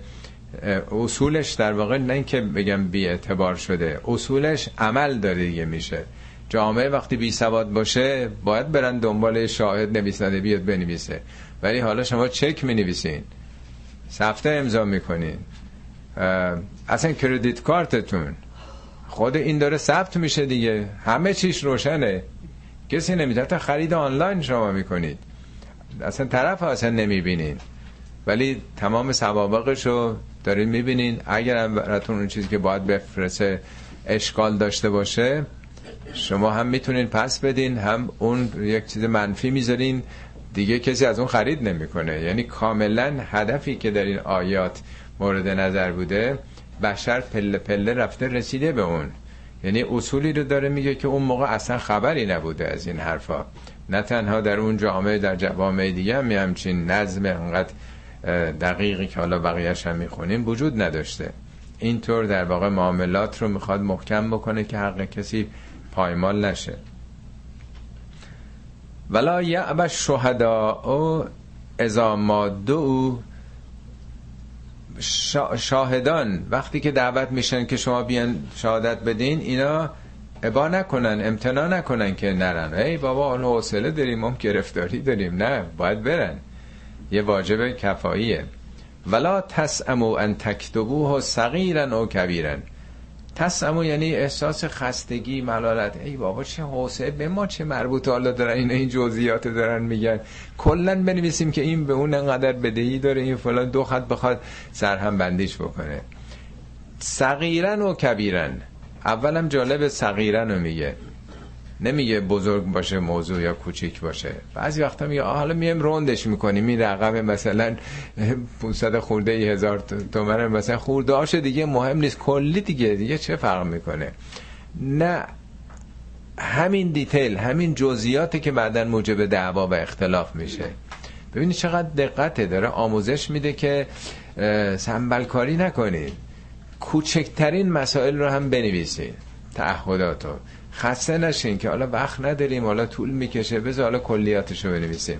اصولش در واقع نه اینکه بگم بی اعتبار شده اصولش عمل داره دیگه میشه. جامعه وقتی بی سواد باشه باید برن دنبال شاهد نویسنده بیاد بنویسه. ولی حالا شما چک می نویسین سفته امضا می‌کنین. اصلا کردیت کارتتون. خود این داره ثبت میشه دیگه. همه چیش روشنه. کسی نمیده. تا خرید آنلاین شما می‌کنید. اصلا طرف اصلا نمی‌بینین. ولی تمام سوابقش رو دارین می‌بینین. اگر هم براتون اون چیزی که باید بفرسه اشکال داشته باشه شما هم می‌تونین پس بدین هم اون یک چیز منفی می‌ذارین. دیگه کسی از اون خرید نمی‌کنه. یعنی کاملا هدفی که در این آیات مورد نظر بوده بشر پله پله رفته رسیده به اون. یعنی اصولی رو داره میگه که اون موقع اصلا خبری نبوده از این حرفا. نه تنها در اون جامعه در جوامع دیگه هم همچین نظم انقدر دقیقی که حالا بقیهش هم می‌خونیم وجود نداشته. اینطور در واقع معاملات رو می‌خواد محکم بکنه که حق کسی پایمال نشه. ولا یعب شهدا او ازا مادو شاهدان. وقتی که دعوت میشن که شما بیان شهادت بدین اینا ابا نکنن امتنا نکنن که نرن. ای بابا اون حوصله داریم هم گرفتاری داریم. نه باید برن. یه واجب کفاییه. ولا تسعمو ان تکتبوه صغیرا او کبیرن. تسمو یعنی احساس خستگی ملالت. ای بابا چه حوصله. به ما چه مربوط حالا دارن این این جزئیات دارن میگن. کلا بنویسیم که این به اون انقدر بدهی داره این فلان دو خط بخواد سرهم بندیش بکنه. صغیرن و کبیرن. اولم جالب صغیرن رو میگه. نمیگه بزرگ باشه موضوع یا کوچیک باشه. بعضی وقتا میگه حالا میم روندش می‌کنیم. این رقم مثلا 500 خورده ای هزار تومن مثلا خورده هاش دیگه مهم نیست. کلی دیگه دیگه چه فرق می‌کنه؟ نه همین دیتیل همین جزئیاتی که بعدا موجب دعوا و اختلاف میشه. ببینید چقدر دقته داره. آموزش میده که سنبلکاری نکنید. کوچکترین مسائل رو هم بنویسید. تعهداتو. خسته نشین که حالا وقت نداریم حالا طول می‌کشه. بذار حالا کلیاتشو بنویسیم.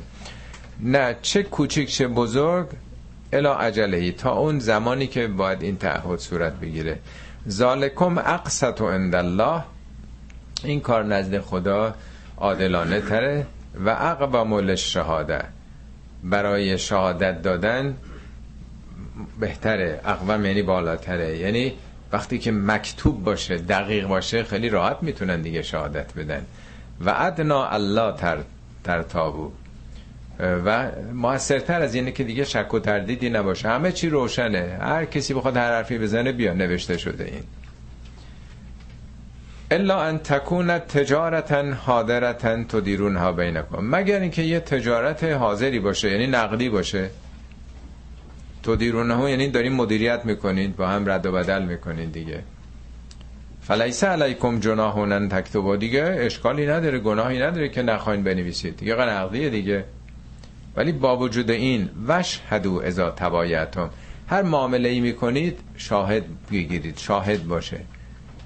نه چه کوچیک چه بزرگ الا عجله تا اون زمانی که باید این تعهد صورت بگیره. ذالکم اقسط عند الله. این کار نزد خدا عادلانه تره و اقوام شهاده برای شهادت دادن بهتره. اقوام یعنی بالاتره. یعنی وقتی که مکتوب باشه دقیق باشه خیلی راحت می‌تونن دیگه شهادت بدن. و ادنا الله تر, تر تابو و موثرتر از اینه که دیگه شک و تردیدی نباشه. همه چی روشنه. هر کسی بخواد هر حرفی بزنه بیا نوشته شده این. الا ان تکون تجارتا حاضرتا تدیرونها بینکم. مگر اینکه یه تجارت حاضری باشه یعنی نقدی باشه. تدیرونه یعنی دارین مدیریت می‌کنید با هم رد و بدل می‌کنید دیگه. فلیس علیکم جناحون تکتبا دیگه اشکالی نداره گناهی نداره که نخواین بنویسید. دیگه نقدیه دیگه. ولی با وجود این وشهدو اذا تبایتم هر معامله ای می‌کنید شاهد بگیرید شاهد باشه.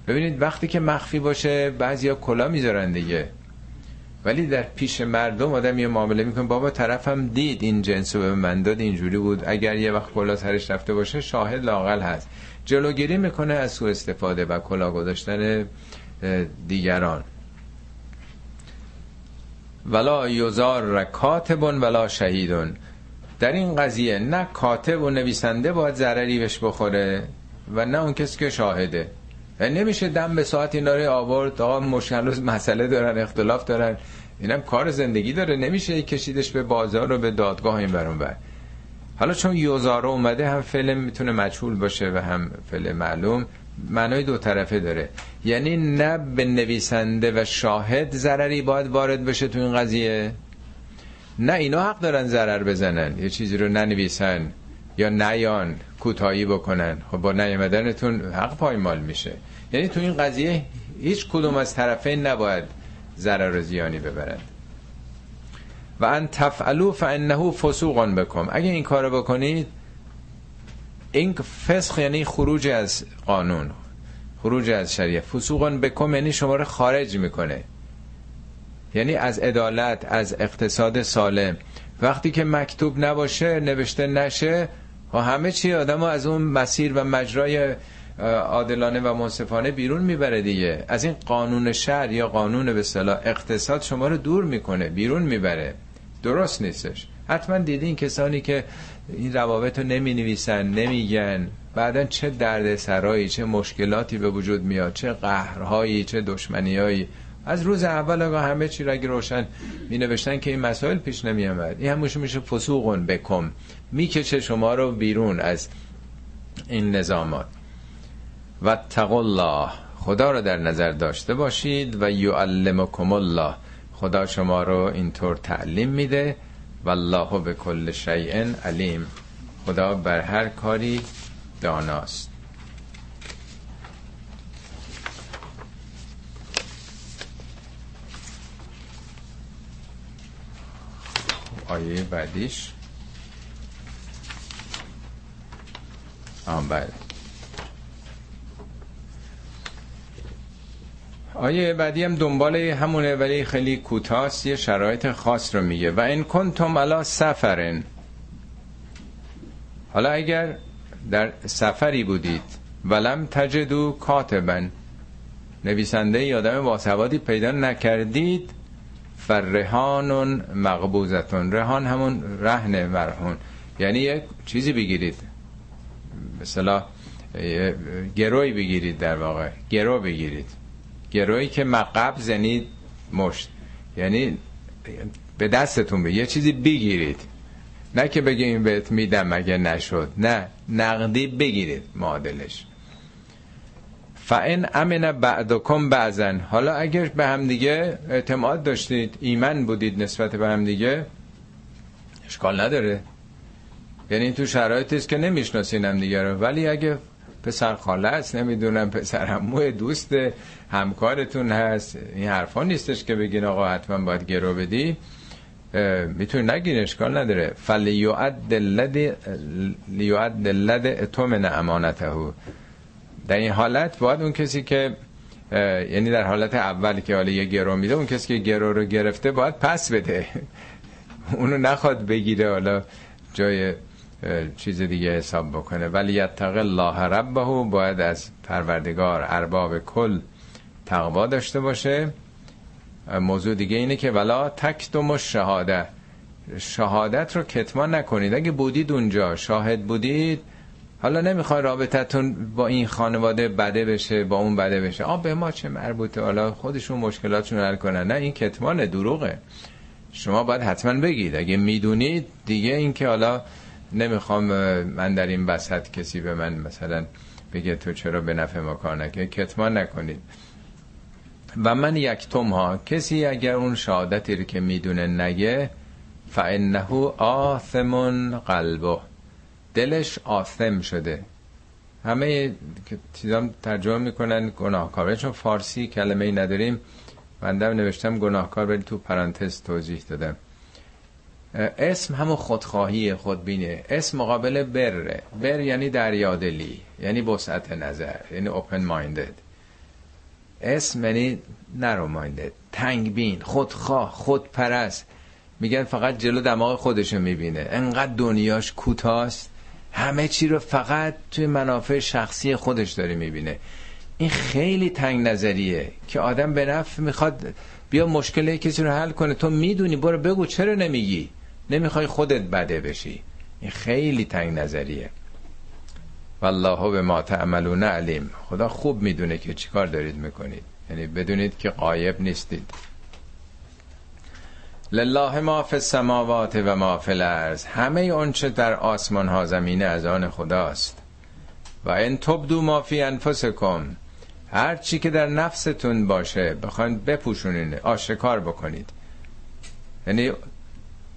ببینید وقتی که مخفی باشه بعضیا کلا می‌ذارن دیگه. ولی در پیش مردم آدم یه معامله می‌کنه. بابا طرفم دید این جنس به من داد اینجوری بود. اگر یه وقت کلا سرش رفته باشه شاهد لاقل هست. جلوگیری می‌کنه از سوء استفاده و کلا گذاشتن دیگران. ولا یزار کاتبون ولا شهیدون. در این قضیه نه کاتب و نویسنده باید ضرری بهش بخوره و نه اون کسی که شاهده. نمیشه دم به ساعت اینا رو آورد آقا مشکل مسئله دارن اختلاف دارن. اینم کار زندگی داره نمیشه کشیدش به بازار و به دادگاه این برون بر حالا چون یوزارو اومده هم فعل می‌تونه مجهول باشه و هم فعل معلوم معنای دو طرفه داره. یعنی نه به نویسنده و شاهد ضرری باید وارد بشه تو این قضیه. نه اینا حق دارن ضرر بزنن. یه چیزی رو ننویسن یا نیان کوتاهی بکنن. خب با نیامدنتون حق پایمال میشه. یعنی تو این قضیه هیچ کدوم از طرفین نباید ضرر زیانی ببرند و ان تفعلوا فانه فسوق بکم. اگه این کارو بکنید این فسخ یعنی خروج از قانون خروج از شریعت. فسوق بکم یعنی شما رو خارج می‌کنه. یعنی از عدالت از اقتصاد سالم. وقتی که مکتوب نباشه نوشته نشه و همه چی آدم از اون مسیر و مجرای عادلانه و منصفانه بیرون می‌بره دیگه. از این قانون شهر یا قانون به صلاح اقتصاد شما رو دور می‌کنه بیرون می‌بره. درست نیستش. حتما دیدین کسانی که این روابط رو نمی نویسن نمیگن. بعدا چه درد سرایی چه مشکلاتی به وجود میاد چه قهرهایی چه دشمنیایی. از روز اول آقا همه چی را روشن می نوشتن که این مسائل پیش نمی آمد این هموش میشه فسوقون بکم. می‌کشه شما رو بیرون از این نظامات. و الله. خدا رو در نظر داشته باشید و یعلمکم الله. خدا شما رو اینطور تعلیم میده. والله به کل شیء علیم. خدا بر هر کاری داناست. آیه بعدیش. آم بله. آیه بعدی هم دنبال همونه ولی خیلی کوتاست یه شرایط خاص رو میگه. و این کنتم علا سفرن. حالا اگر در سفری بودید ولم تجدو کاتبن. نویسنده یادم باسوادی پیدا نکردید. فرهانون مقبوزتون رهان همون رهن مرهون. یعنی یک چیزی بگیرید. مثلا گروی بگیرید در واقع. گرو بگیرید. گروی که مقب زنید مشت. یعنی به دستتون به یه چیزی بگیرید. نه که بگیم بهت میدم اگه نشد. نه نقدی بگیرید معادلش. فان امن بعدکم بعضن حالا اگر به هم دیگه اعتماد داشتید ایمن بودید نسبت به هم دیگه اشکال نداره. یعنی تو شرایطی است که نمی‌شناسین هم دیگه رو. ولی اگه پسر خاله است نمی‌دونم پسر هموه دوست همکارتون هست. این حرفا نیستش که بگین آقا حتما باید گرو بدی. می‌تونی نگین اشکال نداره. فلیعد لد اتومن امانته. در این حالت باید اون کسی که یعنی در حالت اولی که حالا یه گرو میده اون کسی که گرو رو گرفته باید پس بده. اونو نخواد بگیره حالا جای چیز دیگه حساب بکنه. ولی یتق الله ربه باید از پروردگار ارباب کل تقوا داشته باشه. موضوع دیگه اینه که ولا تکتم شهاده شهادت رو کتمان نکنید. اگه بودید اونجا شاهد بودید. حالا نمی‌خوای رابطتون با این خانواده بده بشه با اون بده بشه. آ به ما چه مربوطه؟ حالا خودشون مشکلاتشون حل کنن. نه این کتمان دروغه. شما باید حتما بگید. اگه می‌دونید دیگه این که حالا نمی‌خوام من در این وسط کسی به من مثلا بگه تو چرا به نفع ما کار نکنی کتمان نکنید. و من یکتم ها کسی اگر اون شهادتی رو که می‌دونه نگه فانه آثم قلبه. دلش آثم شده. همه چیزام ترجمه می‌کنن گناهکار. چون فارسی کلمه ای نداریم بنده نوشتم گناهکار ولی تو پرانتز توضیح دادم. اسم همون خودخواهی خودبینه. اسم مقابل بره. بر یعنی دریادلی یعنی بسعت نظر یعنی اوپن مایندد اسم یعنی نرو مایندد تنگبین خودخواه خودپرست. میگن فقط جلو دماغ خودشو می‌بینه. انقدر دنیاش کوتاست. همه چی رو فقط توی منافع شخصی خودش داره می‌بینه. این خیلی تنگ نظریه که آدم به نفع می‌خواد بیا مشکل کسی رو حل کنه. تو می‌دونی برو بگو چرا نمیگی؟ نمی‌خوای خودت بده بشی. این خیلی تنگ نظریه. والله به ما تعملون علیم. خدا خوب می‌دونه که چیکار دارید می‌کنید. یعنی بدونید که قایب نیستید. لله ما فی السماوات و ما فی الارض. همه اونچه در آسمان ها زمینه از آن خداست. و این تبدو ما فی انفسکم. هر چی که در نفستون باشه بخواید بپوشونین آشکار بکنید. یعنی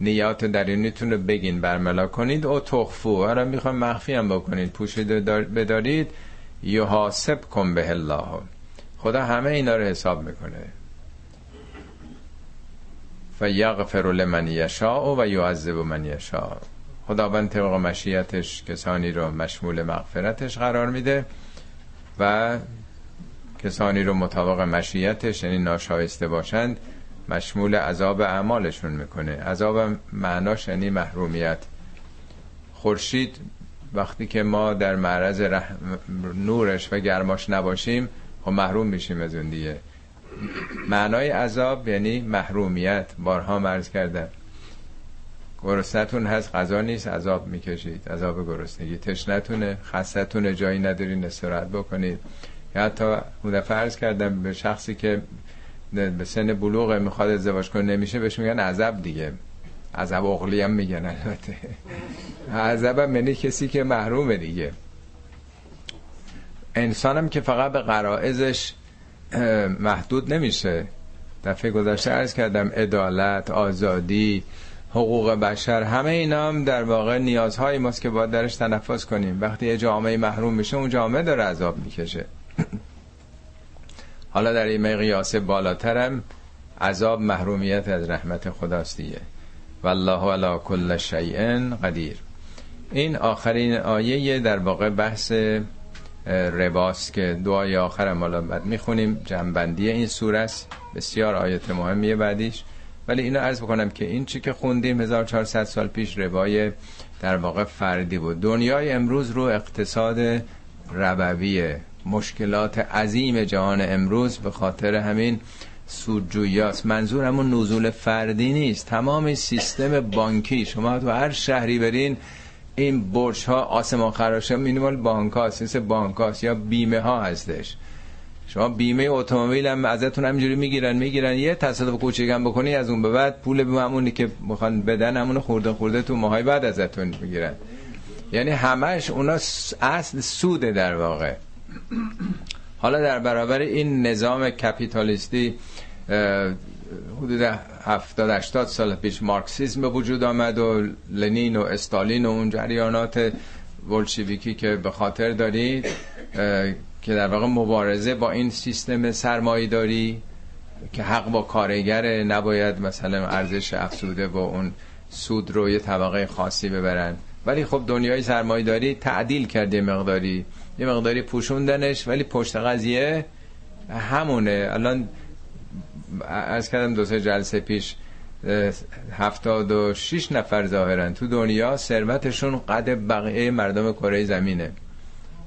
نیات درونیتون رو بگین برملا کنید. او تخفو. هر می‌خوام مخفی هم بکنید. پوشیده بدارید. یحاسب کن به الله. خدا همه اینا رو حساب می‌کنه. و یغفر لمن یشاء و یعذب من یشاء. خداوند طبق مشیتش کسانی رو مشمول مغفرتش قرار میده و کسانی رو مطابق مشیتش یعنی ناشایسته باشند مشمول عذاب اعمالشون می‌کنه. عذاب معناش یعنی محرومیت. خورشید وقتی که ما در معرض نورش و گرماش نباشیم خب محروم میشیم از اون دیگه. معنای عذاب یعنی محرومیت. بارها مرز کردم. گرستتون هست غذا نیست عذاب می‌کشید. عذاب گرسنگی. تشنتونه خستتونه جایی ندارین استراحت بکنید. یا حتی اون فرض کردم به شخصی که به سن بلوغ می‌خواد ازدواج کنه نمیشه بهش میگن عذب دیگه. عذب اغلی هم میگن البته. عذب هم یعنی کسی که محرومه دیگه. انسانم که فقط به قرائزش محدود نمیشه. دفعه گذشته ارز کردم عدالت آزادی حقوق بشر همه اینا هم در واقع نیازهای ماست که باید درش تنفس کنیم. وقتی یه جامعه محروم میشه اون جامعه داره عذاب می‌کشه. حالا در این مقیاس بالاترم عذاب محرومیت از رحمت خداست دیگه والله علی کل شیء قدیر. این آخرین آیه در واقع بحث رباست که دعای آخرم حالا بعد می‌خونیم. جنبندی این سوره است. بسیار آیت مهمیه بعدیش. ولی اینو عرض بکنم که این چی که خوندیم 1400 سال پیش روای در واقع فردی بود. دنیای امروز رو اقتصاد ربویه. مشکلات عظیم جهان امروز به خاطر همین سودجویاست منظور همون نزول فردی نیست. تمام سیستم بانکی. شما تو هر شهری برین این برج ها آسمان خراشه مینیمال بانک هاست مثل بانک هاست یا بیمه ها هستش. شما بیمه اتومبیل هم ازتون همینجوری می‌گیرن می‌گیرن. یه تصادف کوچیکم بکنی از اون به بعد پول به همونی که می‌خوان بدن همون خورده خورده تو ماهای بعد ازتون می‌گیرن. یعنی همش اونا اصل سوده در واقع. حالا در برابر این نظام کپیتالیستی حدود 70 80 سال پیش مارکسیسم به وجود آمد و لنین و استالین و اون جریانات بولشویکی که به خاطر دارید که در واقع مبارزه با این سیستم سرمایه داری که حق با کارگر نباید مثلا ارزش افزوده با اون سود رو یه طبقه خاصی ببرن. ولی خب دنیای سرمایه داری تعدیل کرده مقداری یه مقداری پوشوندنش ولی پشت قضیه همونه. الان از کردم دو سه جلسه پیش هفتاد و شیش نفر ظاهرن تو دنیا ثروتشون قد بقیه مردم کره زمینه.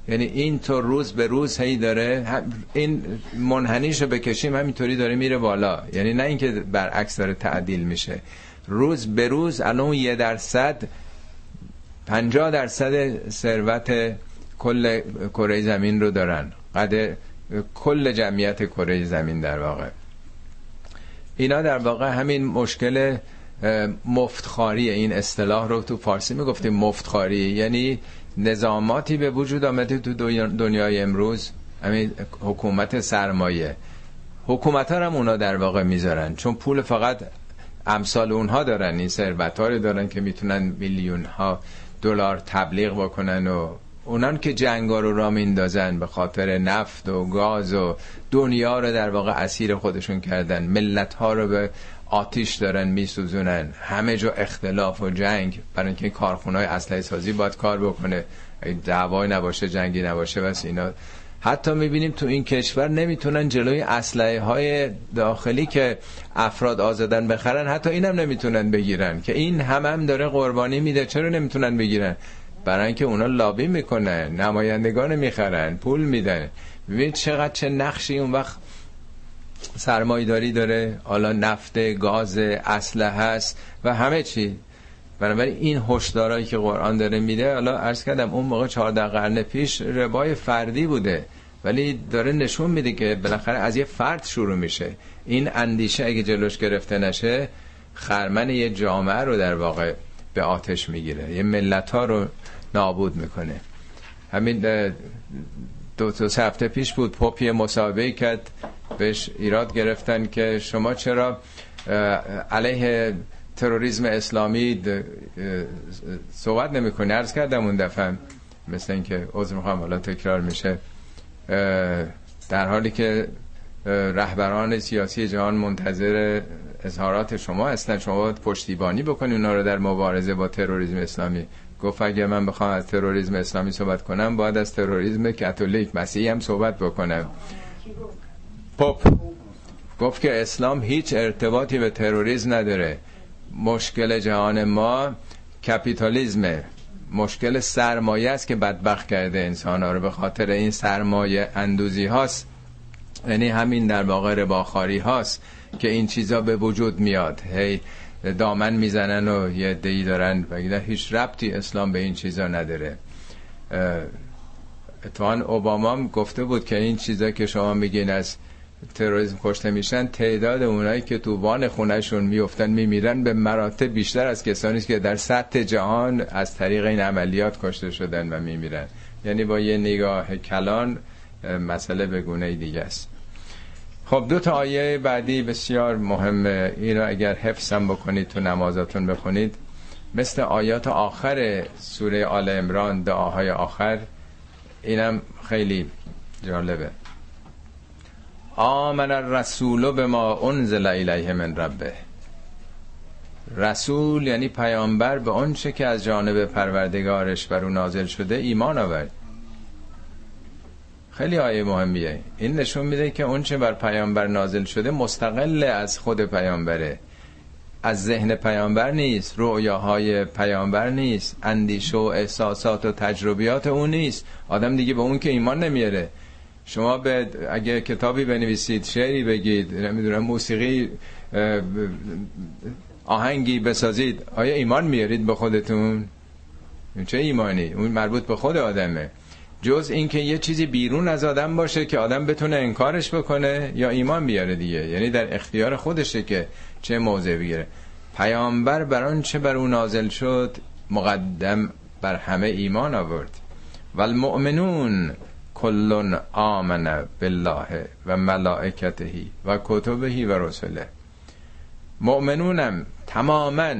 یعنی این تو روز به روز هی داره این منحنیش رو بکشیم همینطوری داره میره بالا. یعنی نه اینکه برعکس داره تعدیل میشه. روز به روز الان یه درصد پنجاه درصد ثروت کل کره زمین رو دارن. قد کل جمعیت کره زمین در واقع. اینا در واقع همین مشکل مفتخاری این اصطلاح رو تو فارسی می‌گفتیم. مفتخاری یعنی نظاماتی به وجود آمده تو دنیای امروز. همین حکومت سرمایه. حکومت ها هم اونا در واقع می‌ذارن. چون پول فقط امثال اونها دارن. این ثروت دارن که می‌تونن میلیون ها دلار تبلیغ بکنن و اونان که جنگا رو را میندازن به خاطر نفت و گاز و دنیا رو در واقع اسیر خودشون کردن. ملت ها رو به آتیش دارن میسوزونن. همه جا اختلاف و جنگ. برای اینکه کارخونه های اسلحه سازی باید کار بکنه. دعوای نباشه جنگی نباشه بس اینا. حتی می‌بینیم تو این کشور نمی‌تونن جلوی اسلحه های داخلی که افراد آزادن بخرن حتی اینم نمی‌تونن بگیرن که این هم هم داره قربانی میده. چرا نمی‌تونن بگیرن؟ برای اینکه اونا لابی می‌کنن نمایندگان می‌خرن پول میدن. ببینید چقدر چه نقشی اون وقت سرمایداری داره. حالا نفت گاز اسلحه هست و همه چی. بنابراین این هشدارایی که قرآن داره میده حالا عرض کردم اون موقع 14 قرن پیش ربای فردی بوده. ولی داره نشون میده که بالاخره از یه فرد شروع میشه. این اندیشه اگه جلوش گرفته نشه خرمن یه جامعه رو در واقع به آتش می‌گیره. یه ملت ها رو نابود می‌کنه. همین دو تا هفته پیش بود پاپی مسابقه کرد بهش ایراد گرفتن که شما چرا علیه تروریسم اسلامی صحبت نمی‌کنه عرض کردم اون دفعه مثل اینکه عذر می‌خوام حالا تکرار میشه. در حالی که رهبران سیاسی جهان منتظر اظهارات شما هستن شما پشتیبانی بکنید اونا رو در مبارزه با تروریسم اسلامی. گفت اگه من بخوام از تروریسم اسلامی صحبت کنم باید از تروریسم کاتولیک مسیحی هم صحبت بکنم. پاپ گفت که اسلام هیچ ارتباطی به تروریسم نداره. مشکل جهان ما کپیتالیزمه. مشکل سرمایه است که بدبخت کرده انسان ها رو. به خاطر این سرمایه اندوزی هاست. یعنی همین در واقع رباخاری هاست که این چیزا به وجود میاد. هی دامن می‌زنن و یه دی دارن و هیچ ربطی اسلام به این چیزا نداره. اتوان اوباما گفته بود که این چیزا که شما میگین از تروریسم کشته میشن تعداد اونایی که تو وان خونهشون میفتن میمیرن به مراتب بیشتر از کسانی که در سطح جهان از طریق این عملیات کشته شدن و میمیرن. یعنی با یه نگاه کلان مسئله به گونه دیگه است. خب دو تا آیه بعدی بسیار مهمه این را اگر حفظم بکنید تو نمازاتون بخونید. مثل آیات آخر سوره آل امران دعاهای آخر اینم خیلی جالبه. آمن الرسول به ما انزل الیه من ربه. رسول یعنی پیامبر به آنچه که از جانب پروردگارش بر او نازل شده ایمان آورد. خیلی آیه مهمیه. این نشون میده که اونچه بر پیامبر نازل شده مستقل از خود پیامبره. از ذهن پیامبر نیست رؤیاهای پیامبر نیست اندیشه و احساسات و تجربیات اون نیست. آدم دیگه به اون که ایمان نمیاره. شما به اگه کتابی بنویسید شعری بگید نمی‌دونم موسیقی آهنگی بسازید آیا ایمان میارید به خودتون؟ چه ایمانی؟ اون مربوط به خود آدمه. جز اینکه یه چیزی بیرون از آدم باشه که آدم بتونه انکارش بکنه یا ایمان بیاره دیگه. یعنی در اختیار خودشه که چه موضع بگیره. پیامبر بر آن چه بر اون نازل شد مقدم بر همه ایمان آورد. و المؤمنون کلون آمن بالله و ملائکتهی و کتبهی و رسله. مؤمنونم تماما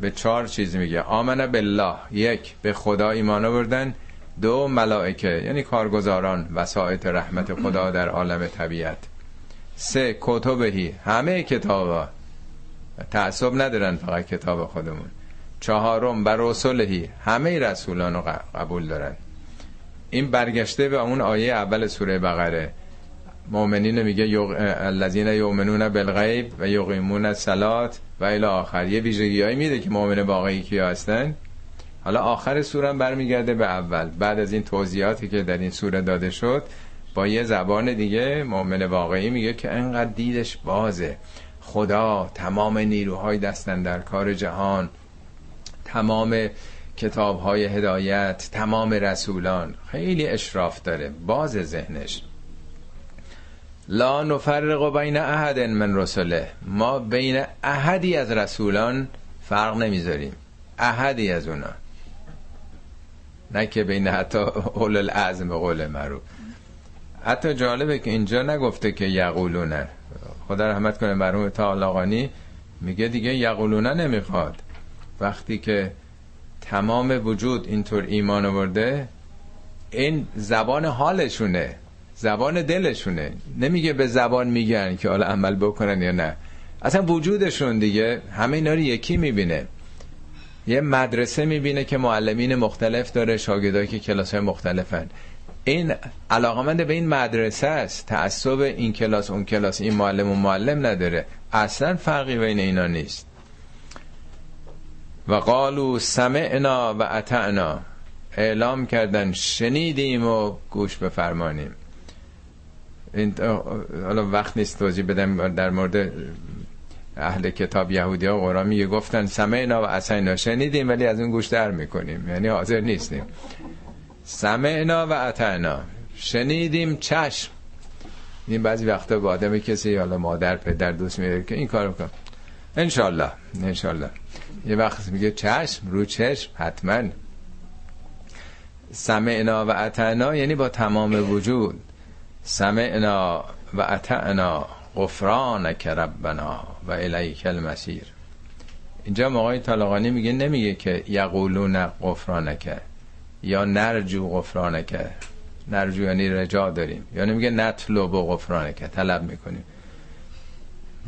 به چهار چیز میگه. آمن بالله یک به خدا ایمان آوردن. دو ملائکه یعنی کارگزاران وسایت رحمت خدا در عالم طبیعت. سه کتبهی همه کتابا. تعصب ندارن فقط کتاب خودمون. چهارم بر رسولهی همه رسولان رو قبول دارن. این برگشته به اون آیه اول سوره بقره. مؤمنین میگه یوغ... الذین یؤمنون بالغیب و یقیمون الصلات و الی آخر. یه ویژگیایی میده که مؤمن واقعی کیا هستن. حالا آخر سوره برمیگرده به اول. بعد از این توضیحاتی که در این سوره داده شد با یه زبان دیگه مؤمن واقعی میگه که انقدر دیدش بازه. خدا تمام نیروهای دستن در کار جهان تمام کتاب های هدایت تمام رسولان خیلی اشراف داره. باز ذهنش. لا نفرق بین احد من رسوله ما بین احدی از رسولان فرق نمی‌ذاریم. احدی از اونا. نه که بین حتی اول العزم قول معروف. حتی جالبه که اینجا نگفته که یقولونه. خدا رحمت کنه مرحوم تعالاقانی میگه دیگه یقولونه نمی‌خواد. وقتی که تمام وجود اینطور ایمان آورده این زبان حالشونه زبان دلشونه. نمیگه به زبان میگن که حالا عمل بکنن یا نه. اصلا وجودشون دیگه همه اینا رو یکی می‌بینه. یه مدرسه می‌بینه که معلمین مختلف داره شاگردایی که کلاس های مختلفن. این علاقمند به این مدرسه است. تعصب این کلاس اون کلاس این معلم و معلم نداره. اصلا فرقی بین اینا نیست. و قالو سمعنا و اطعنا. اعلام کردن شنیدیم و گوش بفرمانیم. این حالا وقت نیست توضیح بدم در مورد اهل کتاب یهودی ها قرآن میگه گفتن سمعنا و اطعنا شنیدیم ولی از اون گوش در می‌کنیم. یعنی حاضر نیستیم. سمعنا و اطعنا شنیدیم چشم. این بعضی وقتا با آدم کسی حالا مادر پدر دوست میده که این کارو کن انشالله انشالله. یه وقت میگه چشم رو چشم حتما. سمعنا و اطعنا یعنی با تمام وجود. سمعنا و اطعنا غفرانک ربنا و الیک المسیر اینجا موقعی طالقانی میگه نمیگه که یقولون غفرانک یا نرجو غفرانک. نرجو یعنی رجا داریم. یا نمیگه نطلب و غفرانک طلب می‌کنیم.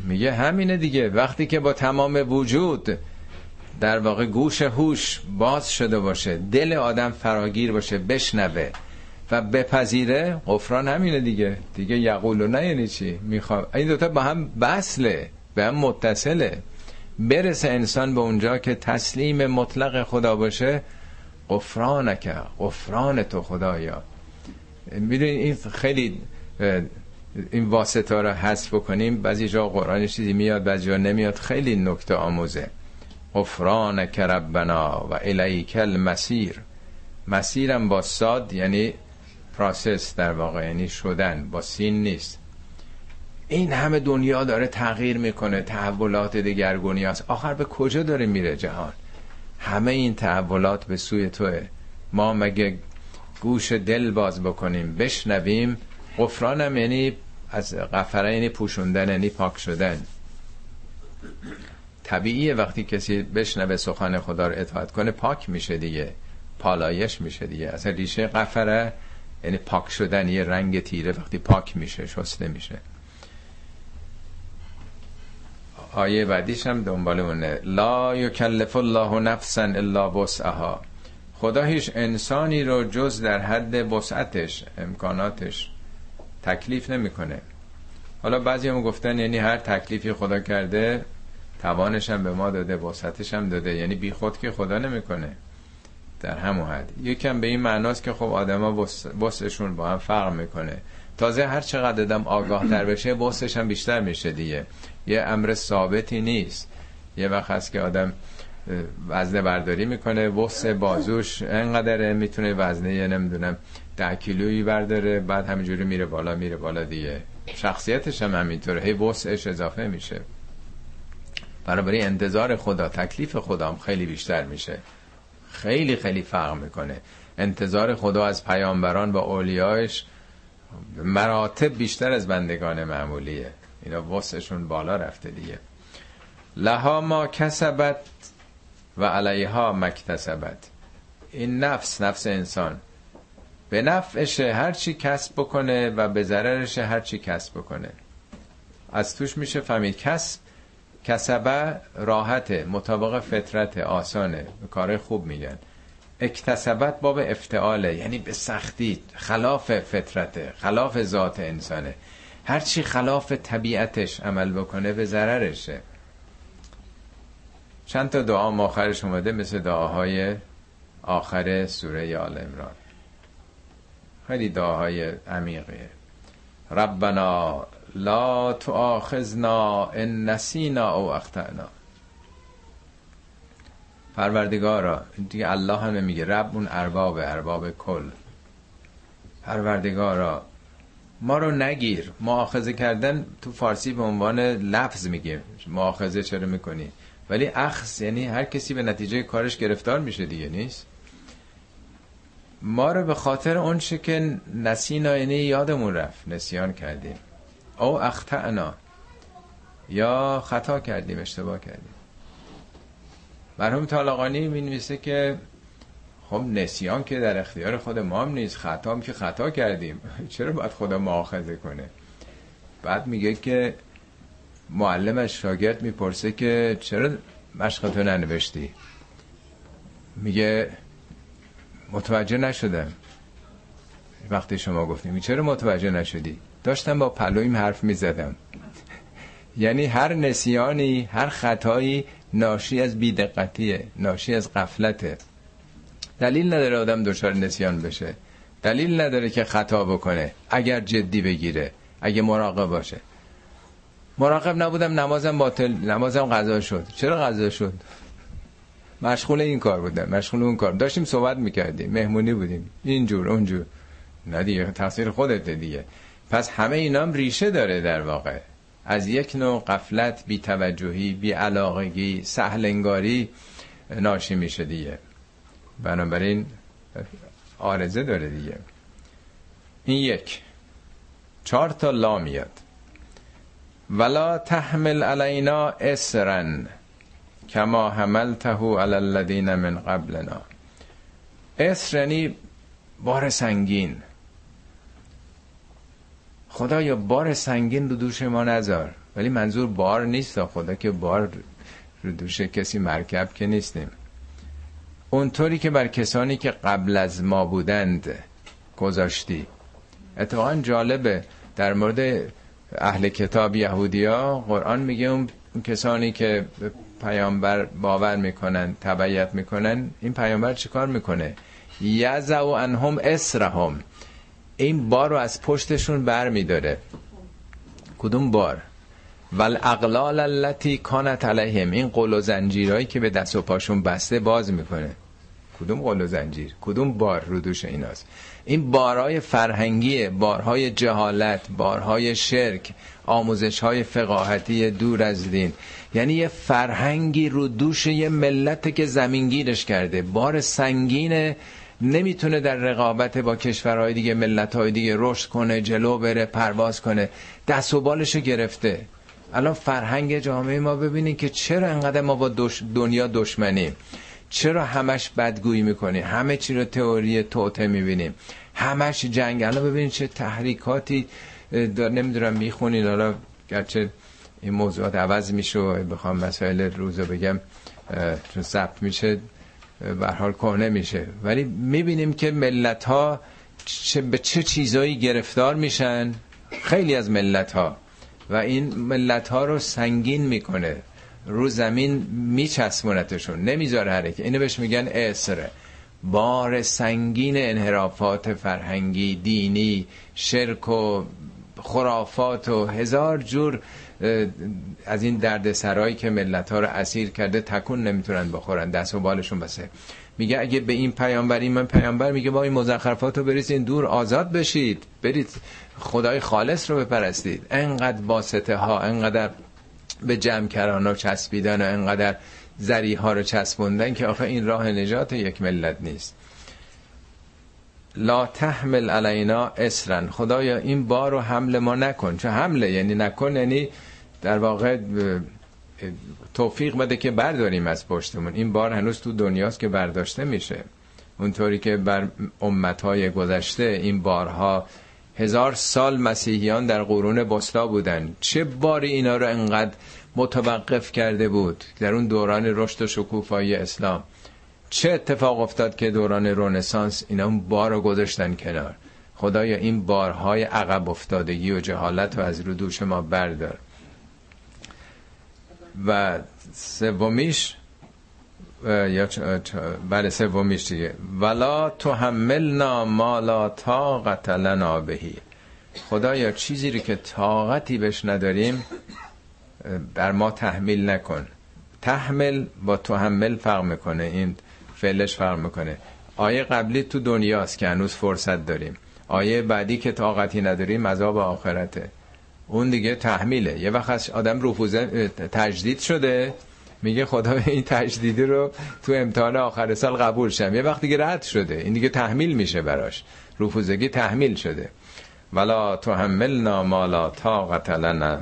میگه همینه دیگه. وقتی که با تمام وجود در واقع گوش هوش باز شده باشه دل آدم فراگیر باشه بشنوه. و بپذیره؟ غفران همینه دیگه. دیگه یقول و نه یعنی چی؟ می‌خوام. این دوتا با هم بسله به هم متصله. برسه انسان به اونجا که تسلیم مطلق خدا باشه غفرانک غفران تو خدایا. می‌دونید این خیلی این واسطه رو حذف بکنیم. بعضی جا قرآن چیزی میاد بعضی جا نمیاد. خیلی نکته آموزه. غفرانک ربنا و الیک المسیر. مسیرم با ساد یعنی پراسس در واقع یعنی شدن با سین نیست. این همه دنیا داره تغییر می‌کنه تحولات دگرگونی است آخر به کجا داره میره جهان؟ همه این تحولات به سوی توه. ما مگه گوش دل باز بکنیم؟ بشنویم. غفرانم یعنی از غفره یعنی پوشوندن یعنی پاک شدن. طبیعیه وقتی کسی بشنوه سخن خدا رو اطاعت کنه پاک میشه دیگه پالایش میشه دیگه. اصلا ریشه قفره یعنی پاک شدن یه رنگ تیره وقتی پاک میشه شسته میشه. آیه بعدیش هم دنبال اونه. لا یکلف الله نفسا الا وسعها. خدا هیچ انسانی رو جز در حد وسعتش امکاناتش تکلیف نمی‌کنه. حالا بعضی هم گفتن یعنی هر تکلیفی خدا کرده توانش هم به ما داده وسعتش هم داده. یعنی بی خود که خدا نمی‌کنه. در همون حد. یکم به این معناست که خب آدما وسعشون با هم فرق می‌کنه. تازه هر چقدر آدم آگاه تر بشه وسعش هم بیشتر میشه دیگه. یه امر ثابتی نیست. یه وقت هست که آدم وزنه برداری می‌کنه وسع بازوش انقدر می‌تونه وزنه نمی‌دونم ده کیلویی برداره بعد همینجوری میره بالا میره بالا دیگه. شخصیتش هم همینطوره. هی وسعش اضافه میشه. برای انتظار خدا تکلیف خدا هم خیلی بیشتر میشه. خیلی خیلی فرق می‌کنه. انتظار خدا از پیامبران و اولیایش مراتب بیشتر از بندگان معمولیه. اینا وسعشون بالا رفته دیگه. لها ما کسبت و علیها مکتسبت این نفس نفس انسان. به نفعش هر چی کسب بکنه و به ضررش هر چی کسب بکنه. از توش میشه فهمید کسب کسبه راحت مطابق فطرت آسانه کار خوب میگن. اکتسبت باب افتعاله یعنی به سختی خلاف فطرته خلاف ذات انسانه. هرچی خلاف طبیعتش عمل بکنه به ضررشه. چند تا دعا آخرش اومده مثل دعاهای آخر سوره آل امران خیلی دعاهای عمیقیه. ربنا لا تؤاخذنا ان نسینا او اخطأنا پروردگارا دیگه الله هم میگه رب اون ارباب ارباب کل. پروردگارا ما رو نگیر. معاخذه کردن تو فارسی به عنوان لفظ میگه. معاخذه چرا می‌کنی؟ ولی اخص یعنی هر کسی به نتیجه کارش گرفتار میشه دیگه نیست؟ ما رو به خاطر اون که نسینا یعنی یادمون رفت نسیان کردیم. او اختعنا یا خطا کردیم اشتباه کردیم. مرحوم طالقانی می نویسه که خب نسیان که در اختیار خود ما هم نیست خطا هم که خطا کردیم. چرا باید خدا معاخذه کنه؟ بعد میگه که معلمش شاگرد می‌پرسه که چرا مشقتو ننوشتی؟ میگه متوجه نشدم. وقتی شما گفتیم چرا متوجه نشدی؟ داشتم با پلویم حرف می‌زدم. یعنی هر نسیانی هر خطایی ناشی از بیدقتیه ناشی از قفلته دلیل نداره آدم دچار نسیان بشه. دلیل نداره که خطا بکنه اگر جدی بگیره اگه مراقب باشه. مراقب نبودم نمازم باطل نمازم قضا شد. چرا قضا شد؟ مشغول این کار بودم مشغول اون کار. داشتیم صحبت می‌کردیم مهمونی بودیم. اینجور اونجور. نه دیگه تقصیر خودت دیگه. پس همه اینام ریشه داره در واقع. از یک نوع قفلت بی توجهی بی علاقگی سهلنگاری ناشی میشه دیگه. بنابراین آرزه داره دیگه. این یک. چهار تا لا میاد. ولا تحمل علینا اسرن کما حملته علی الذین من قبلنا. اسر یعنی بار سنگین. خدایا بار سنگین رو دوش ما نذار. ولی منظور بار نیست خدا که بار رو دوش کسی مرکب که نیستیم. اونطوری که بر کسانی که قبل از ما بودند گذاشتی. اتفاقا جالبه در مورد اهل کتاب یهودیا قرآن میگه اون کسانی که پیامبر باور می‌کنن تبعیت می‌کنن این پیامبر چیکار می‌کنه؟ یزعو انهم اسرهم. این بار رو از پشتشون بر میداره کدوم بار؟ ول اقلال التي کانت علیهم. این قل و زنجیرهایی که به دست و پاشون بسته باز می‌کنه. کدوم قل و زنجیر؟ کدوم بار؟ رو دوش ایناست. این بارهای فرهنگی بارهای جهالت بارهای شرک آموزش های فقاهتی دور از دین. یعنی یه فرهنگی رو دوش یه ملت که زمینگیرش کرده. بار سنگین نمی‌تونه در رقابت با کشورهای دیگه ملتهای دیگه رشد کنه جلو بره پرواز کنه. دست و بالشو گرفته. الان فرهنگ جامعه ما ببینید که چرا انقدر ما با دنیا دشمنیم. چرا همش بدگویی می‌کنیم همه چی رو تئوری توته می‌بینیم. همش جنگ. الان ببینید چه تحریکاتی نمی‌دونم می‌خونین. حالا گرچه این موضوعات عوض میشه و بخوام مسائل روزو بگم چون ثبت میشه. به حال کنه میشه ولی می‌بینیم که ملت ها چه به چه چیزایی گرفتار میشن. خیلی از ملت ها و این ملت ها رو سنگین می‌کنه. رو زمین میچسبونتشون. نمی‌ذاره حرکت اینو بهش میگن اسره. بار سنگین انحرافات فرهنگی دینی شرک و خرافات و هزار جور از این درد سرایی که ملت ها رو اسیر کرده تکون نمی‌تونن بخورن. دست و بالشون بسه. میگه اگه به این پیامبر این من پیامبر میگه با این مزخرفات رو بریزین دور آزاد بشید. برید خدای خالص رو بپرستید. انقدر واسطه ها انقدر به جمع و چسبیدن و انقدر زری ها رو چسبوندن که آخه این راه نجات یک ملت نیست. لا تحمل علینا اسرن خدایا این بار رو حمل ما نکن. چون حمله؟ یعنی نکن یعنی در واقع توفیق بده که برداریم از پشتمون. این بار هنوز تو دنیاست که برداشته میشه. اونطوری که بر امتهای گذشته این بارها هزار سال مسیحیان در قرون بستا بودن. چه باری اینا رو انقدر متوقف کرده بود در اون دوران رشد و شکوفایی اسلام؟ چه اتفاق افتاد که دوران رونسانس اینا اون بار رو گذاشتن کنار؟ خدایا این بارهای عقب افتادگی و جهالت رو از رو دوش ما بردار. و سومیش یا بله سومیش دیگه. ولا تحملنا ما لا طاقت لنا بهی خدایا چیزی رو که طاقتی بهش نداریم بر ما تحمیل نکن. تحمل با تحمل فرق می‌کنه. این فعلش فرق می‌کنه. آیه قبلی تو دنیاست که هنوز فرصت داریم. آیه بعدی که طاقتی نداریم عذاب آخرته. اون دیگه تحمیله. یه وقت آدم رفوزه تجدید شده. میگه خدا این تجدیدی رو تو امتحان آخر سال قبول شم. یه وقت دیگه رد شده. این دیگه تحمیل میشه براش. رفوزگی تحمیل شده. ولا تحملنا ما لا طاقت لنا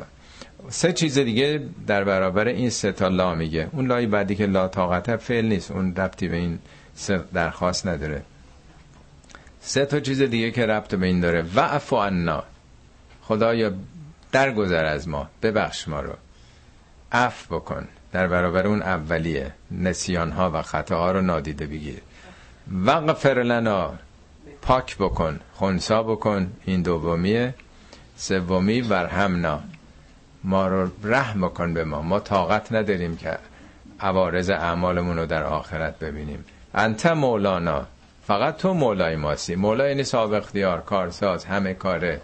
سه چیز دیگه در برابر این سه تا لا میگه. اون لای بعدی که لا طاقت فعل نیست. اون ربطی به این سه درخواست نداره. سه تا چیز دیگه که ربط به این داره. وعفو عنا. خدایا درگذر از ما. ببخش ما رو. عفو بکن. در برابر اون اولیه. نسیان ها و خطاها رو نادیده بگیر. وغفر لنا. پاک بکن. خونسا بکن. این دومیه. سومی ورهمنا ما رو رحم بکن به ما. ما طاقت نداریم که عوارض اعمالمون رو در آخرت ببینیم. انت مولانا. فقط تو مولای ماسی. مولا یعنی صاحب اختیار کارساز همه کاره.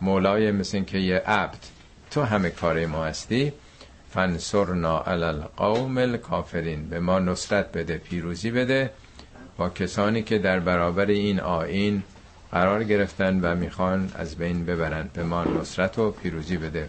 مولای مثل که یه عبد. تو همه کاره ما هستی. فنصرنا علی القوم الکافرین. به ما نصرت بده پیروزی بده. با کسانی که در برابر این آین قرار گرفتن و می‌خوان از بین ببرند به ما نصرت و پیروزی بده.